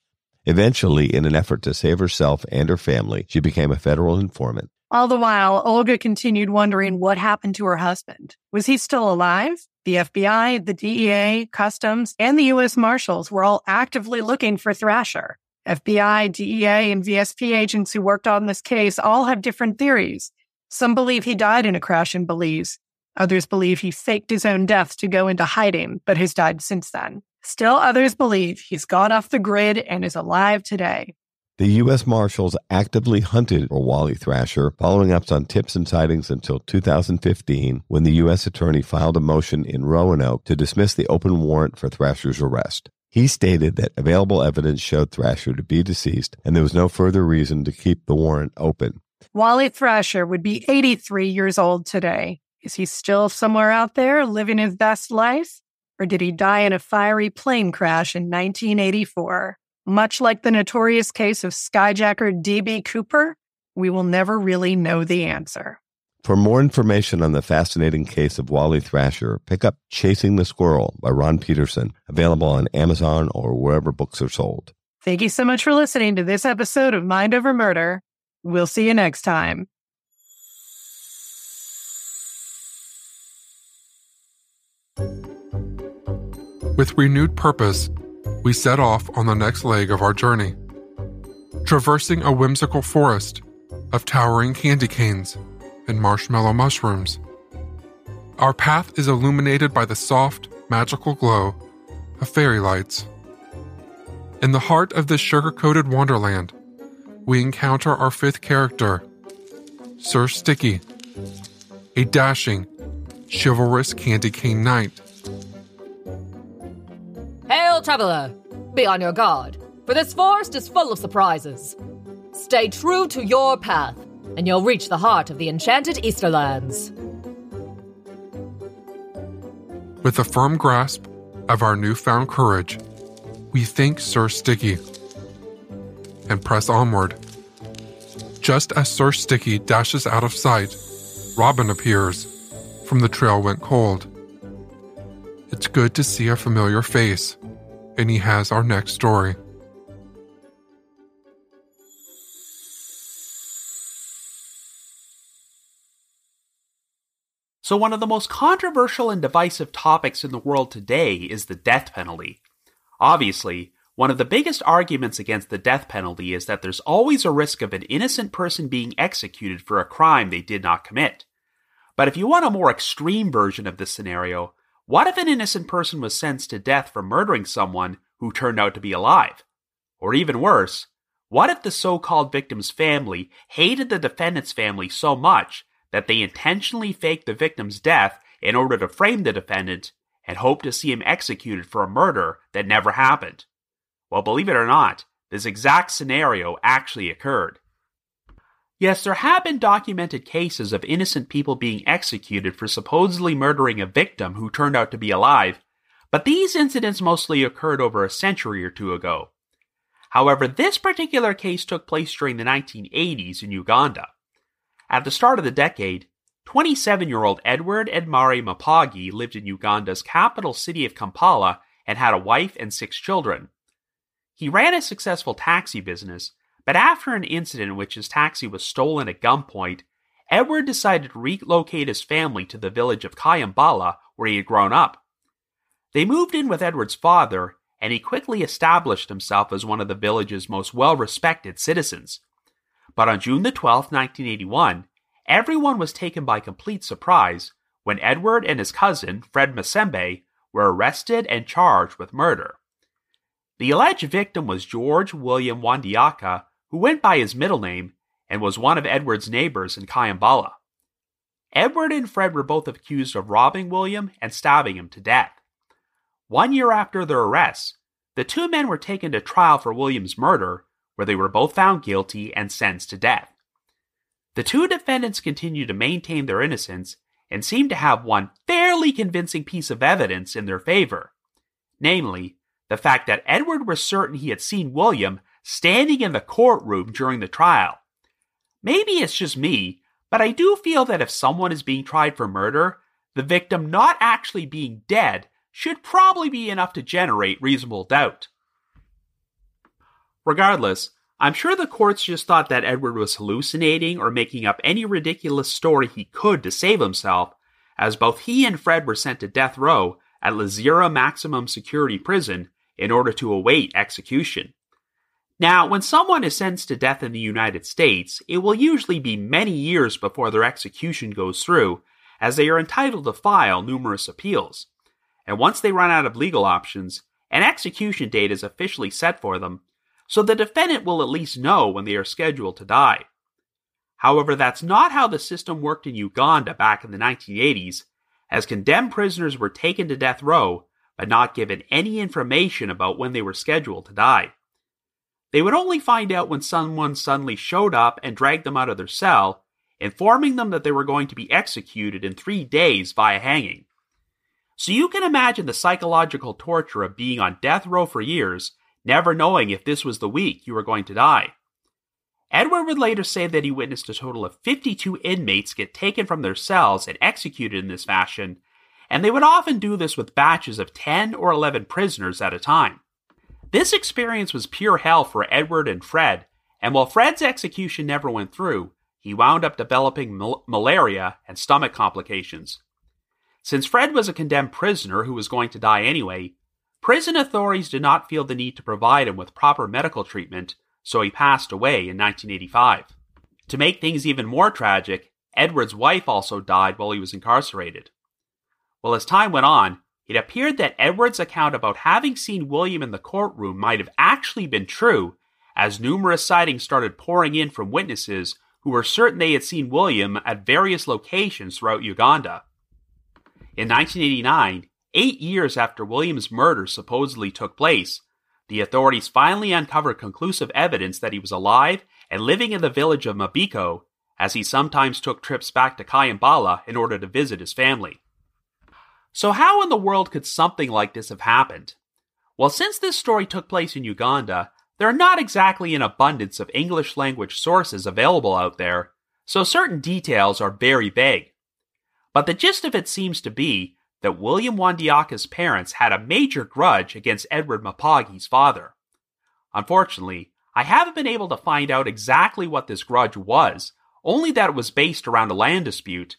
Eventually, in an effort to save herself and her family, she became a federal informant. All the while, Olga continued wondering what happened to her husband. Was he still alive? The FBI, the DEA, Customs, and the U.S. Marshals were all actively looking for Thrasher. FBI, DEA, and VSP agents who worked on this case all have different theories. Some believe he died in a crash in Belize. Others believe he faked his own death to go into hiding, but has died since then. Still others believe he's gone off the grid and is alive today. The U.S. Marshals actively hunted for Wally Thrasher, following up on tips and sightings until 2015, when the U.S. Attorney filed a motion in Roanoke to dismiss the open warrant for Thrasher's arrest. He stated that available evidence showed Thrasher to be deceased, and there was no further reason to keep the warrant open. Wally Thrasher would be 83 years old today. Is he still somewhere out there living his best life? Or did he die in a fiery plane crash in 1984? Much like the notorious case of skyjacker D.B. Cooper, we will never really know the answer. For more information on the fascinating case of Wally Thrasher, pick up Chasing the Squirrel by Ron Peterson, available on Amazon or wherever books are sold. Thank you so much for listening to this episode of Mind Over Murder. We'll see you next time. With renewed purpose, we set off on the next leg of our journey, traversing a whimsical forest of towering candy canes and marshmallow mushrooms. Our path is illuminated by the soft, magical glow of fairy lights. In the heart of this sugar coated wonderland, we encounter our fifth character, Sir Sticky, a dashing, chivalrous candy cane knight. Hail, traveler! Be on your guard, for this forest is full of surprises. Stay true to your path, and you'll reach the heart of the enchanted Easterlands. With a firm grasp of our newfound courage, we thank Sir Sticky and press onward. Just as Sir Sticky dashes out of sight, Robin appears. From the trail went cold. It's good to see a familiar face, and he has our next story. So, one of the most controversial and divisive topics in the world today is the death penalty. Obviously, one of the biggest arguments against the death penalty is that there's always a risk of an innocent person being executed for a crime they did not commit. But if you want a more extreme version of this scenario, what if an innocent person was sentenced to death for murdering someone who turned out to be alive? Or even worse, what if the so called victim's family hated the defendant's family so much that they intentionally faked the victim's death in order to frame the defendant and hope to see him executed for a murder that never happened? Well, believe it or not, this exact scenario actually occurred. Yes, there have been documented cases of innocent people being executed for supposedly murdering a victim who turned out to be alive, but these incidents mostly occurred over a century or two ago. However, this particular case took place during the 1980s in Uganda. At the start of the decade, 27 year old Edward Edmary Mapagi lived in Uganda's capital city of Kampala and had a wife and six children. He ran a successful taxi business, but after an incident in which his taxi was stolen at gunpoint, Edward decided to relocate his family to the village of Kayambala, where he had grown up. They moved in with Edward's father, and he quickly established himself as one of the village's most well respected citizens. But on June the 12th, 1981, everyone was taken by complete surprise when Edward and his cousin, Fred Masembe, were arrested and charged with murder. The alleged victim was George William Wandiaka, who went by his middle name and was one of Edward's neighbors in Kayambala. Edward and Fred were both accused of robbing William and stabbing him to death. One year after their arrests, the two men were taken to trial for William's murder, where they were both found guilty and sentenced to death. The two defendants continued to maintain their innocence and seemed to have one fairly convincing piece of evidence in their favor namely, the fact that Edward was certain he had seen William standing in the courtroom during the trial. Maybe it's just me, but I do feel that if someone is being tried for murder, the victim not actually being dead should probably be enough to generate reasonable doubt. Regardless, I'm sure the courts just thought that Edward was hallucinating or making up any ridiculous story he could to save himself, as both he and Fred were sent to death row at Luzira Maximum Security Prison in order to await execution. Now, when someone is sentenced to death in the United States, it will usually be many years before their execution goes through, as they are entitled to file numerous appeals. And once they run out of legal options, an execution date is officially set for them, so the defendant will at least know when they are scheduled to die. However, that's not how the system worked in Uganda back in the 1980s, as condemned prisoners were taken to death row but not given any information about when they were scheduled to die. They would only find out when someone suddenly showed up and dragged them out of their cell, informing them that they were going to be executed in three days via hanging. So you can imagine the psychological torture of being on death row for years, never knowing if this was the week you were going to die. Edward would later say that he witnessed a total of 52 inmates get taken from their cells and executed in this fashion, and they would often do this with batches of 10 or 11 prisoners at a time. This experience was pure hell for Edward and Fred, and while Fred's execution never went through, he wound up developing mal- malaria and stomach complications. Since Fred was a condemned prisoner who was going to die anyway, prison authorities did not feel the need to provide him with proper medical treatment, so he passed away in 1985. To make things even more tragic, Edward's wife also died while he was incarcerated. Well, as time went on, it appeared that Edward's account about having seen William in the courtroom might have actually been true, as numerous sightings started pouring in from witnesses who were certain they had seen William at various locations throughout Uganda. In 1989, eight years after William's murder supposedly took place, the authorities finally uncovered conclusive evidence that he was alive and living in the village of Mabiko, as he sometimes took trips back to Kayambala in order to visit his family. So, how in the world could something like this have happened? Well, since this story took place in Uganda, there are not exactly an abundance of English language sources available out there, so certain details are very vague. But the gist of it seems to be that William Wandiaka's parents had a major grudge against Edward Mapagi's father. Unfortunately, I haven't been able to find out exactly what this grudge was, only that it was based around a land dispute,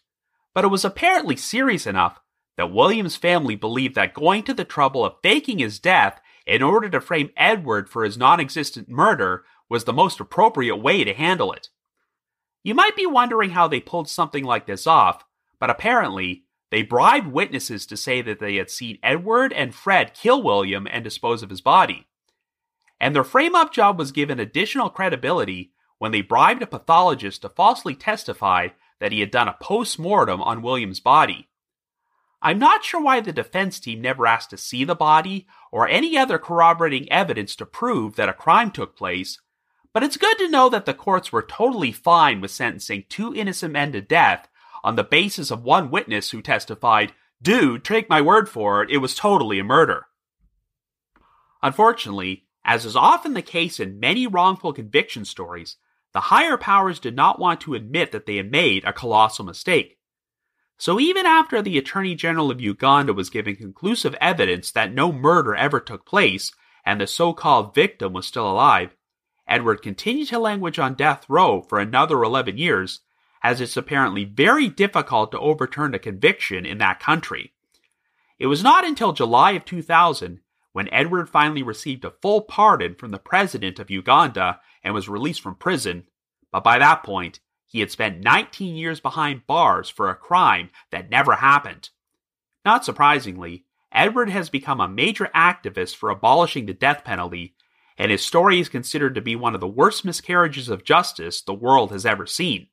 but it was apparently serious enough that William's family believed that going to the trouble of faking his death in order to frame Edward for his non existent murder was the most appropriate way to handle it. You might be wondering how they pulled something like this off, but apparently, they bribed witnesses to say that they had seen Edward and Fred kill William and dispose of his body. And their frame up job was given additional credibility when they bribed a pathologist to falsely testify that he had done a post mortem on William's body, I'm not sure why the defense team never asked to see the body or any other corroborating evidence to prove that a crime took place, but it's good to know that the courts were totally fine with sentencing two innocent men to death on the basis of one witness who testified, Dude, take my word for it, it was totally a murder. Unfortunately, as is often the case in many wrongful conviction stories, the higher powers did not want to admit that they had made a colossal mistake. So even after the Attorney General of Uganda was given conclusive evidence that no murder ever took place and the so-called victim was still alive, Edward continued to languish on death row for another 11 years, as it's apparently very difficult to overturn a conviction in that country. It was not until July of 2000 when Edward finally received a full pardon from the president of Uganda and was released from prison, but by that point, he had spent 19 years behind bars for a crime that never happened. Not surprisingly, Edward has become a major activist for abolishing the death penalty, and his story is considered to be one of the worst miscarriages of justice the world has ever seen.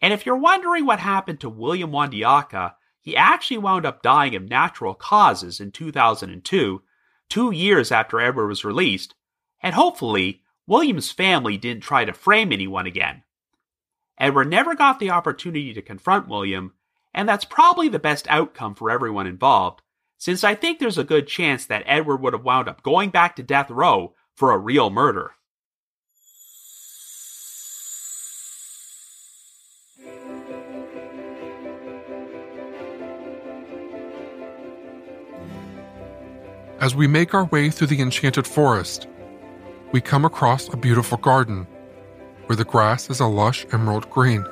And if you're wondering what happened to William Wandiaka, he actually wound up dying of natural causes in 2002, two years after Edward was released, and hopefully, William's family didn't try to frame anyone again. Edward never got the opportunity to confront William, and that's probably the best outcome for everyone involved, since I think there's a good chance that Edward would have wound up going back to death row for a real murder. As we make our way through the enchanted forest, we come across a beautiful garden where the grass is a lush emerald green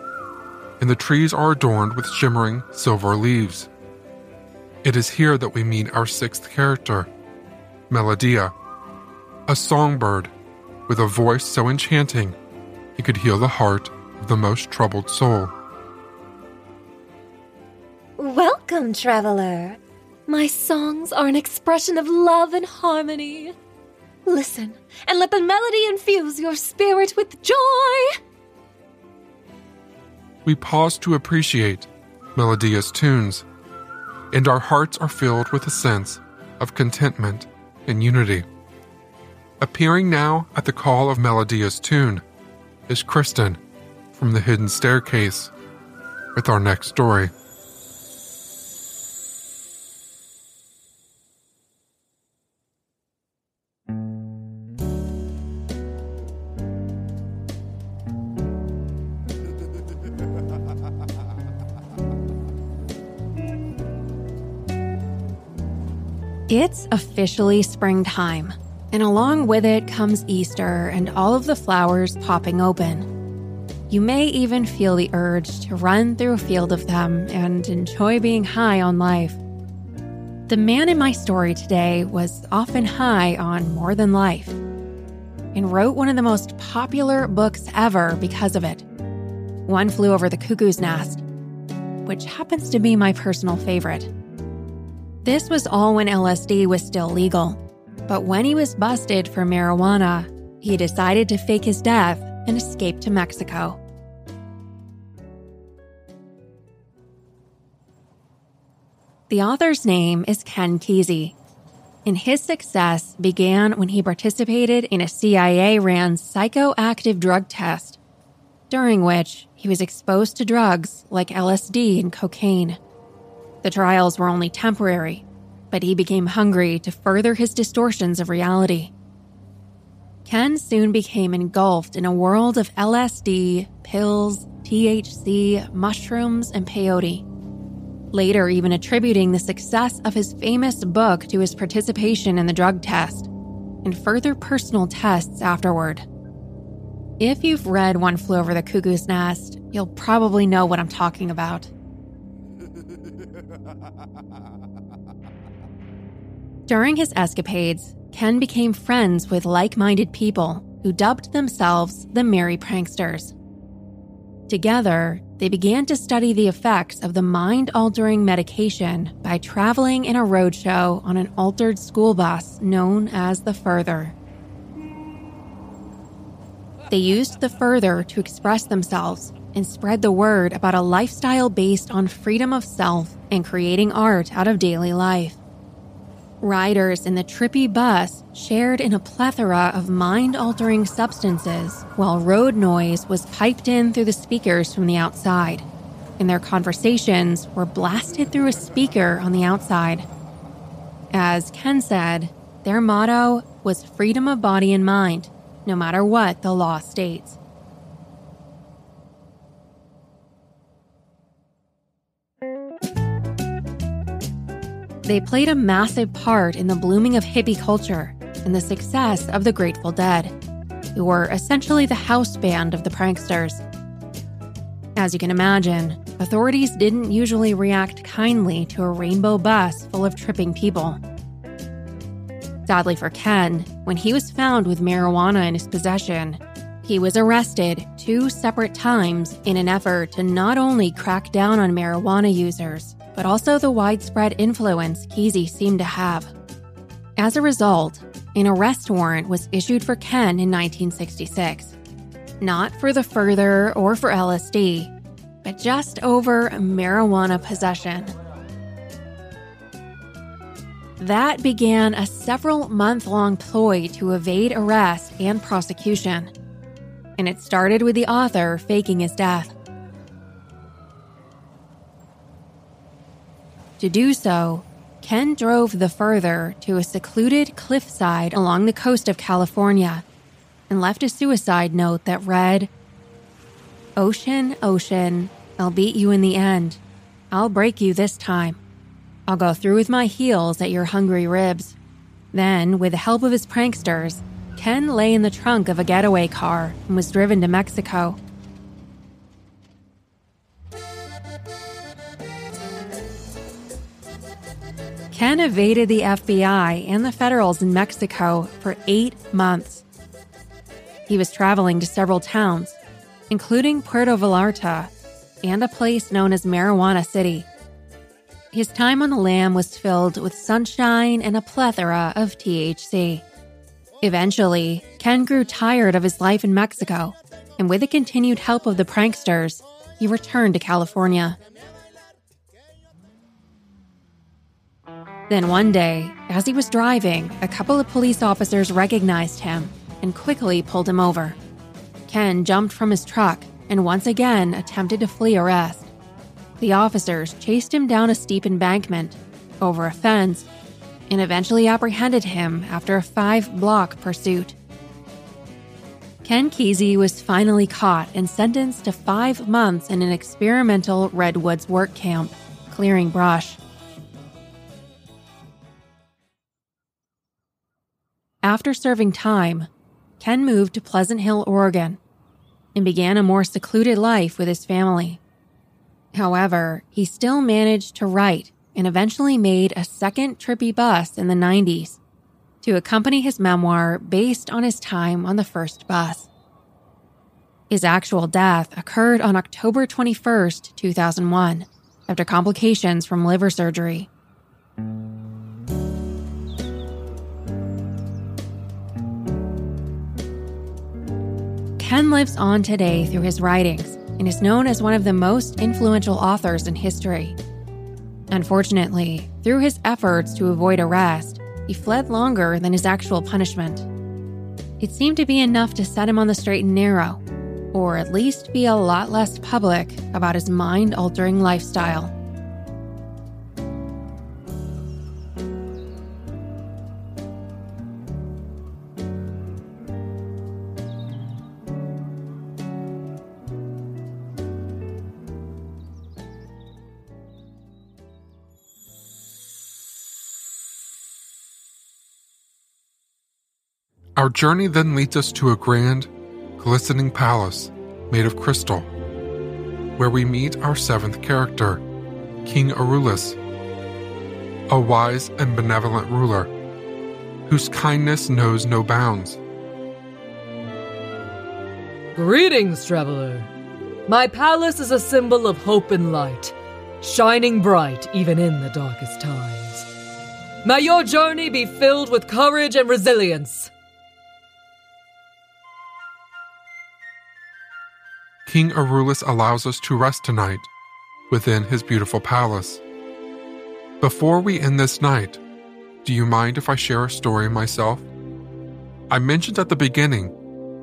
and the trees are adorned with shimmering silver leaves. It is here that we meet our sixth character, Melodia, a songbird with a voice so enchanting it could heal the heart of the most troubled soul. Welcome, traveler. My songs are an expression of love and harmony. Listen and let the melody infuse your spirit with joy. We pause to appreciate Melodia's tunes, and our hearts are filled with a sense of contentment and unity. Appearing now at the call of Melodia's tune is Kristen from the Hidden Staircase with our next story. It's officially springtime, and along with it comes Easter and all of the flowers popping open. You may even feel the urge to run through a field of them and enjoy being high on life. The man in my story today was often high on more than life and wrote one of the most popular books ever because of it. One Flew Over the Cuckoo's Nest, which happens to be my personal favorite. This was all when LSD was still legal. But when he was busted for marijuana, he decided to fake his death and escape to Mexico. The author's name is Ken Kesey, and his success began when he participated in a CIA ran psychoactive drug test, during which he was exposed to drugs like LSD and cocaine. The trials were only temporary, but he became hungry to further his distortions of reality. Ken soon became engulfed in a world of LSD, pills, THC, mushrooms, and peyote. Later, even attributing the success of his famous book to his participation in the drug test and further personal tests afterward. If you've read One Flew Over the Cuckoo's Nest, you'll probably know what I'm talking about. During his escapades, Ken became friends with like minded people who dubbed themselves the Merry Pranksters. Together, they began to study the effects of the mind altering medication by traveling in a roadshow on an altered school bus known as the Further. They used the Further to express themselves and spread the word about a lifestyle based on freedom of self and creating art out of daily life. Riders in the trippy bus shared in a plethora of mind altering substances, while road noise was piped in through the speakers from the outside, and their conversations were blasted through a speaker on the outside. As Ken said, their motto was freedom of body and mind, no matter what the law states. They played a massive part in the blooming of hippie culture and the success of the Grateful Dead, who were essentially the house band of the pranksters. As you can imagine, authorities didn't usually react kindly to a rainbow bus full of tripping people. Sadly for Ken, when he was found with marijuana in his possession, he was arrested two separate times in an effort to not only crack down on marijuana users, but also the widespread influence Kesey seemed to have. As a result, an arrest warrant was issued for Ken in 1966. Not for the further or for LSD, but just over marijuana possession. That began a several month long ploy to evade arrest and prosecution. And it started with the author faking his death. To do so, Ken drove the further to a secluded cliffside along the coast of California and left a suicide note that read Ocean, ocean, I'll beat you in the end. I'll break you this time. I'll go through with my heels at your hungry ribs. Then, with the help of his pranksters, Ken lay in the trunk of a getaway car and was driven to Mexico. Evaded the FBI and the federals in Mexico for eight months. He was traveling to several towns, including Puerto Vallarta and a place known as Marijuana City. His time on the lam was filled with sunshine and a plethora of THC. Eventually, Ken grew tired of his life in Mexico, and with the continued help of the pranksters, he returned to California. Then one day, as he was driving, a couple of police officers recognized him and quickly pulled him over. Ken jumped from his truck and once again attempted to flee arrest. The officers chased him down a steep embankment, over a fence, and eventually apprehended him after a five block pursuit. Ken Kesey was finally caught and sentenced to five months in an experimental redwoods work camp, clearing brush. After serving time, Ken moved to Pleasant Hill, Oregon, and began a more secluded life with his family. However, he still managed to write and eventually made a second trippy bus in the 90s to accompany his memoir based on his time on the first bus. His actual death occurred on October 21st, 2001, after complications from liver surgery. Ken lives on today through his writings and is known as one of the most influential authors in history. Unfortunately, through his efforts to avoid arrest, he fled longer than his actual punishment. It seemed to be enough to set him on the straight and narrow, or at least be a lot less public about his mind altering lifestyle. Our journey then leads us to a grand, glistening palace made of crystal, where we meet our seventh character, King Arulis, a wise and benevolent ruler whose kindness knows no bounds. Greetings, traveler. My palace is a symbol of hope and light, shining bright even in the darkest times. May your journey be filled with courage and resilience. King Arulis allows us to rest tonight within his beautiful palace. Before we end this night, do you mind if I share a story myself? I mentioned at the beginning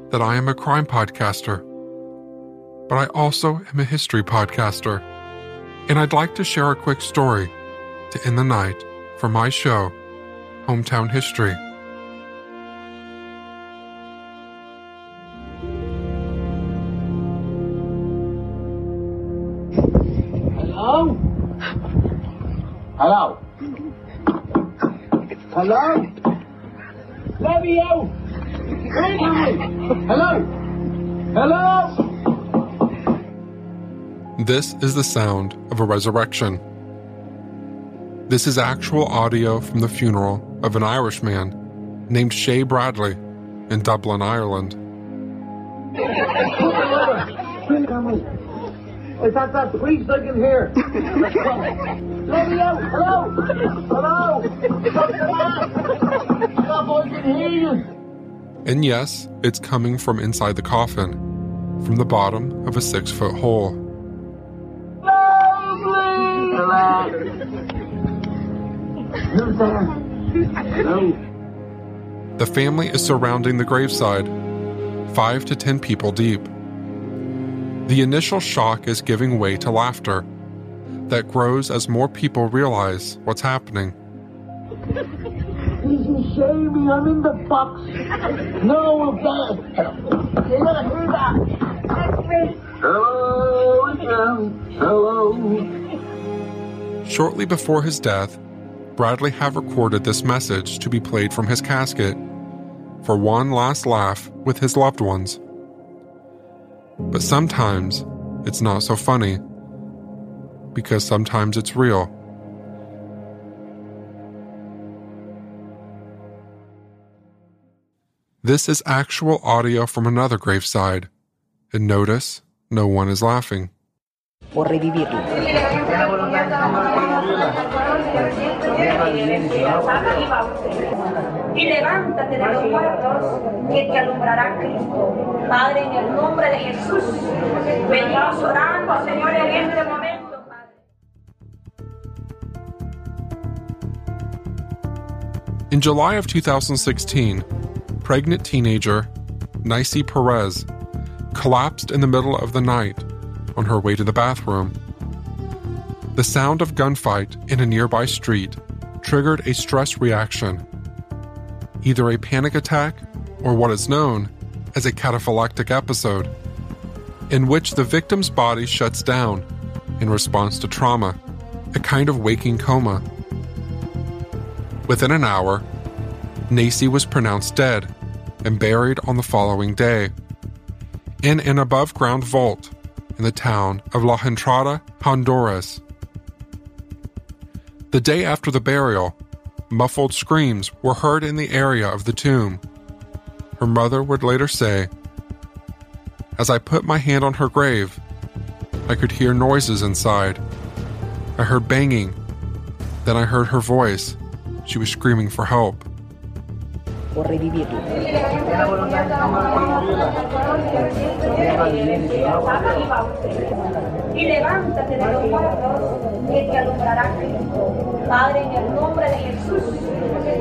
that I am a crime podcaster, but I also am a history podcaster, and I'd like to share a quick story to end the night for my show, Hometown History. Hello? Hello? This is the sound of a resurrection. This is actual audio from the funeral of an Irishman named Shay Bradley in Dublin, Ireland. Is that that priest I can hear? Let me out! Hello! Hello! Stop the man! Stop, I can hear you! And yes, it's coming from inside the coffin, from the bottom of a six foot hole. The family is surrounding the graveside, five to ten people deep. The initial shock is giving way to laughter that grows as more people realize what's happening. Easy, shame me, I'm in the box. No, I'm bad. You gotta hear that. Hello, again. Hello. Shortly before his death, Bradley had recorded this message to be played from his casket for one last laugh with his loved ones. But sometimes it's not so funny because sometimes it's real. This is actual audio from another graveside, and notice no one is laughing. por revivirlo. Y levántate de los muertos, que te alumbrará Cristo. Padre, en el nombre de Jesús, venimos orando, Señor, en este momento. In July of 2016, pregnant teenager Neysi Perez collapsed in the middle of the night on her way to the bathroom. The sound of gunfight in a nearby street triggered a stress reaction, either a panic attack or what is known as a cataphylactic episode, in which the victim's body shuts down in response to trauma, a kind of waking coma. Within an hour, Neysi was pronounced dead and buried on the following day in an above ground vault in the town of La Entrada, Honduras. The day after the burial, muffled screams were heard in the area of the tomb. Her mother would later say, As I put my hand on her grave, I could hear noises inside. I heard banging. Then I heard her voice. She was screaming for help. Por revivirlo. Y levántate de los muertos, que te alumbrará Cristo. Padre, en el nombre de Jesús,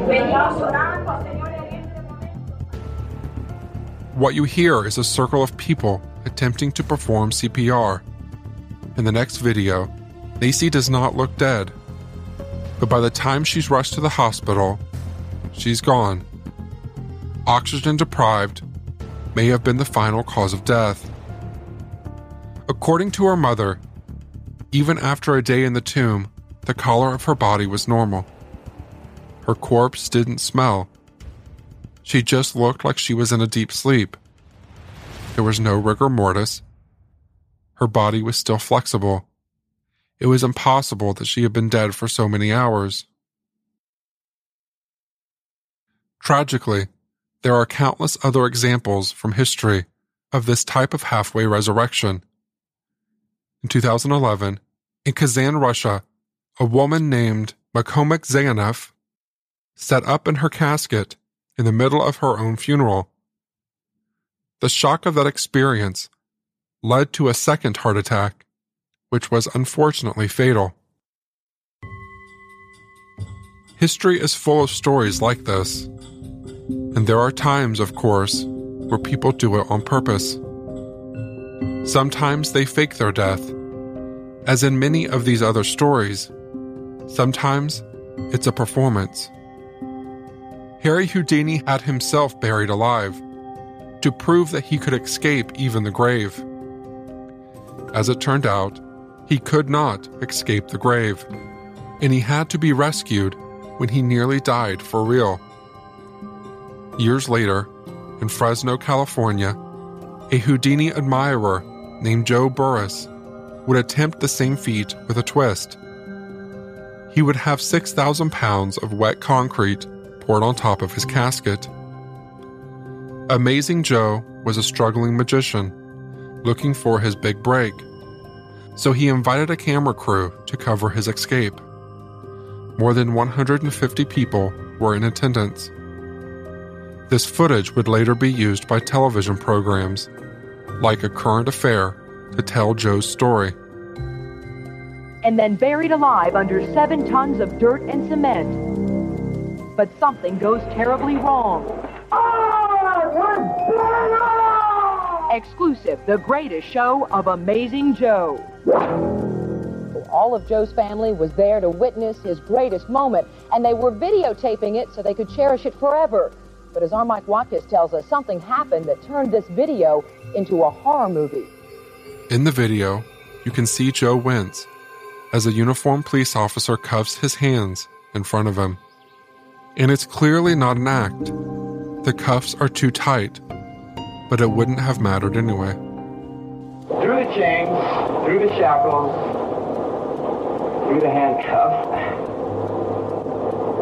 venimos orando, Señor, What you hear is a circle of people attempting to perform CPR. In the next video, Lacey does not look dead, but by the time she's rushed to the hospital, she's gone. Oxygen deprived may have been the final cause of death. According to her mother, even after a day in the tomb, the color of her body was normal. Her corpse didn't smell. She just looked like she was in a deep sleep. There was no rigor mortis. Her body was still flexible. It was impossible that she had been dead for so many hours. Tragically, there are countless other examples from history of this type of halfway resurrection. In 2011, in Kazan, Russia, a woman named Makomek Zayanov sat up in her casket in the middle of her own funeral. The shock of that experience led to a second heart attack, which was unfortunately fatal. History is full of stories like this, and there are times, of course, where people do it on purpose. Sometimes they fake their death, as in many of these other stories. Sometimes it's a performance. Harry Houdini had himself buried alive to prove that he could escape even the grave. As it turned out, he could not escape the grave, and he had to be rescued when he nearly died for real. Years later, in Fresno, California, a Houdini admirer named Joe Burrus would attempt the same feat with a twist. He would have 6,000 pounds of wet concrete poured on top of his casket. Amazing Joe was a struggling magician looking for his big break. so he invited a camera crew to cover his escape. More than 150 people were in attendance. This footage would later be used by television programs, like A Current Affair, to tell Joe's story. and then buried alive under seven tons of dirt and cement. But something goes terribly wrong. Exclusive, the greatest show of Amazing Joe. All of Joe's family was there to witness his greatest moment, and they were videotaping it so they could cherish it forever. But as our Mike Watkins tells us, something happened that turned this video into a horror movie. In the video, you can see Joe wince as a uniformed police officer cuffs his hands in front of him. And it's clearly not an act. The cuffs are too tight, but it wouldn't have mattered anyway. Through the chains, through the shackles, through the handcuffs.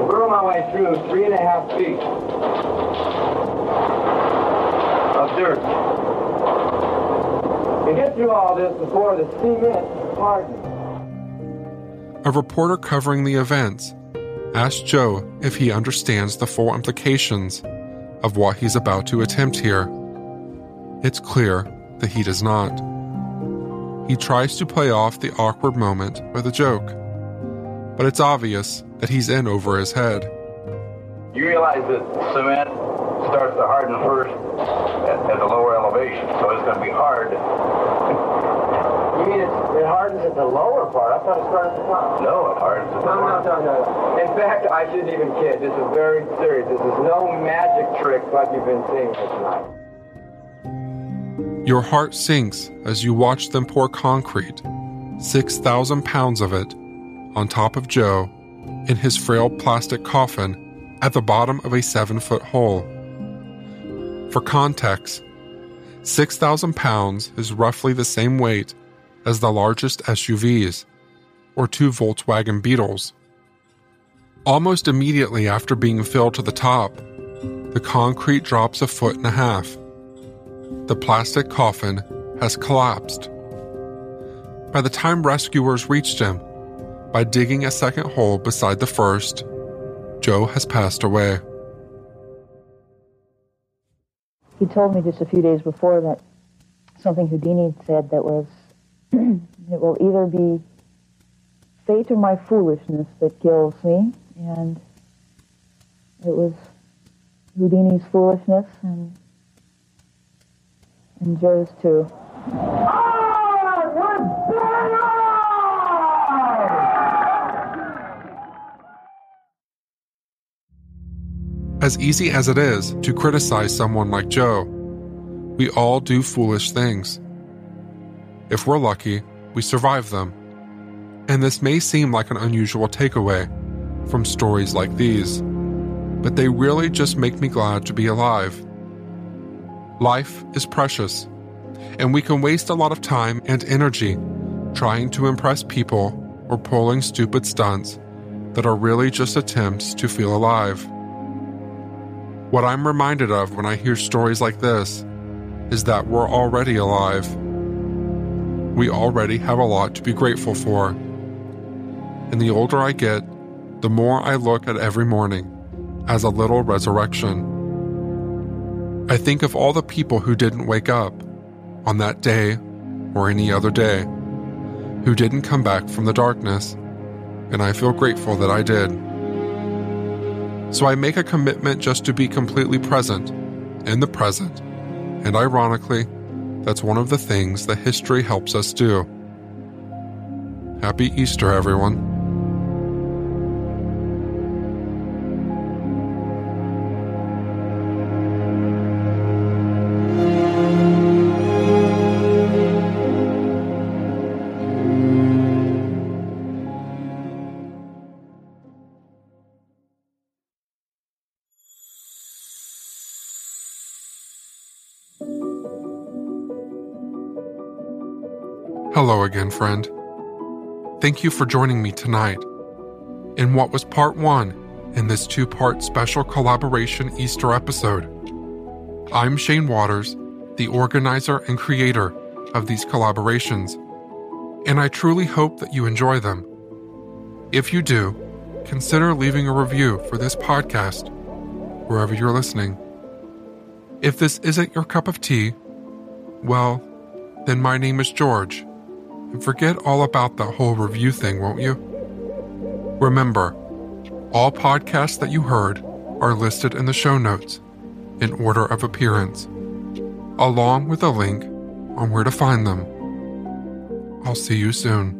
Burrow my way through three and a half feet of dirt. To get through all this before the cement hardened. A reporter covering the events asked Joe if he understands the full implications of what he's about to attempt here. It's clear that he does not. He tries to play off the awkward moment with a joke, but it's obvious that he's in over his head. You realize that cement starts to harden first at, at a lower elevation, so it's going to be hard. You mean it, it hardens at the lower part? I thought it started at the top. No, it hardens at the no, no, no, no. In fact, I shouldn't even kid. This is very serious. This is no magic trick like you've been seeing here tonight. Your heart sinks as you watch them pour concrete, 6,000 pounds of it, on top of Joe in his frail plastic coffin at the bottom of a seven foot hole. For context, 6,000 pounds is roughly the same weight as the largest SUVs, or two Volkswagen Beetles. Almost immediately after being filled to the top, the concrete drops a foot and a half. The plastic coffin has collapsed. By the time rescuers reached him, by digging a second hole beside the first, Joe has passed away. He told me just a few days before that something Houdini said that was, it will either be fate or my foolishness that kills me, and it was Houdini's foolishness and and Joe's too. Ah, As easy as it is to criticize someone like Joe, we all do foolish things. If we're lucky, we survive them. And this may seem like an unusual takeaway from stories like these, but they really just make me glad to be alive. Life is precious, and we can waste a lot of time and energy trying to impress people or pulling stupid stunts that are really just attempts to feel alive. What I'm reminded of when I hear stories like this is that we're already alive. We already have a lot to be grateful for. And the older I get, the more I look at every morning as a little resurrection. I think of all the people who didn't wake up on that day or any other day, who didn't come back from the darkness, and I feel grateful that I did. So I make a commitment just to be completely present in the present, and ironically, that's one of the things that history helps us do. Happy Easter, everyone. Hello again, friend. Thank you for joining me tonight in what was part one in this two part special collaboration Easter episode. I'm Shane Waters, the organizer and creator of these collaborations. and I truly hope that you enjoy them. If you do, consider leaving a review for this podcast wherever you're listening. If this isn't your cup of tea, well, then my name is George. And forget all about that whole review thing, won't you? Remember, all podcasts that you heard are listed in the show notes in order of appearance, along with a link on where to find them. I'll see you soon.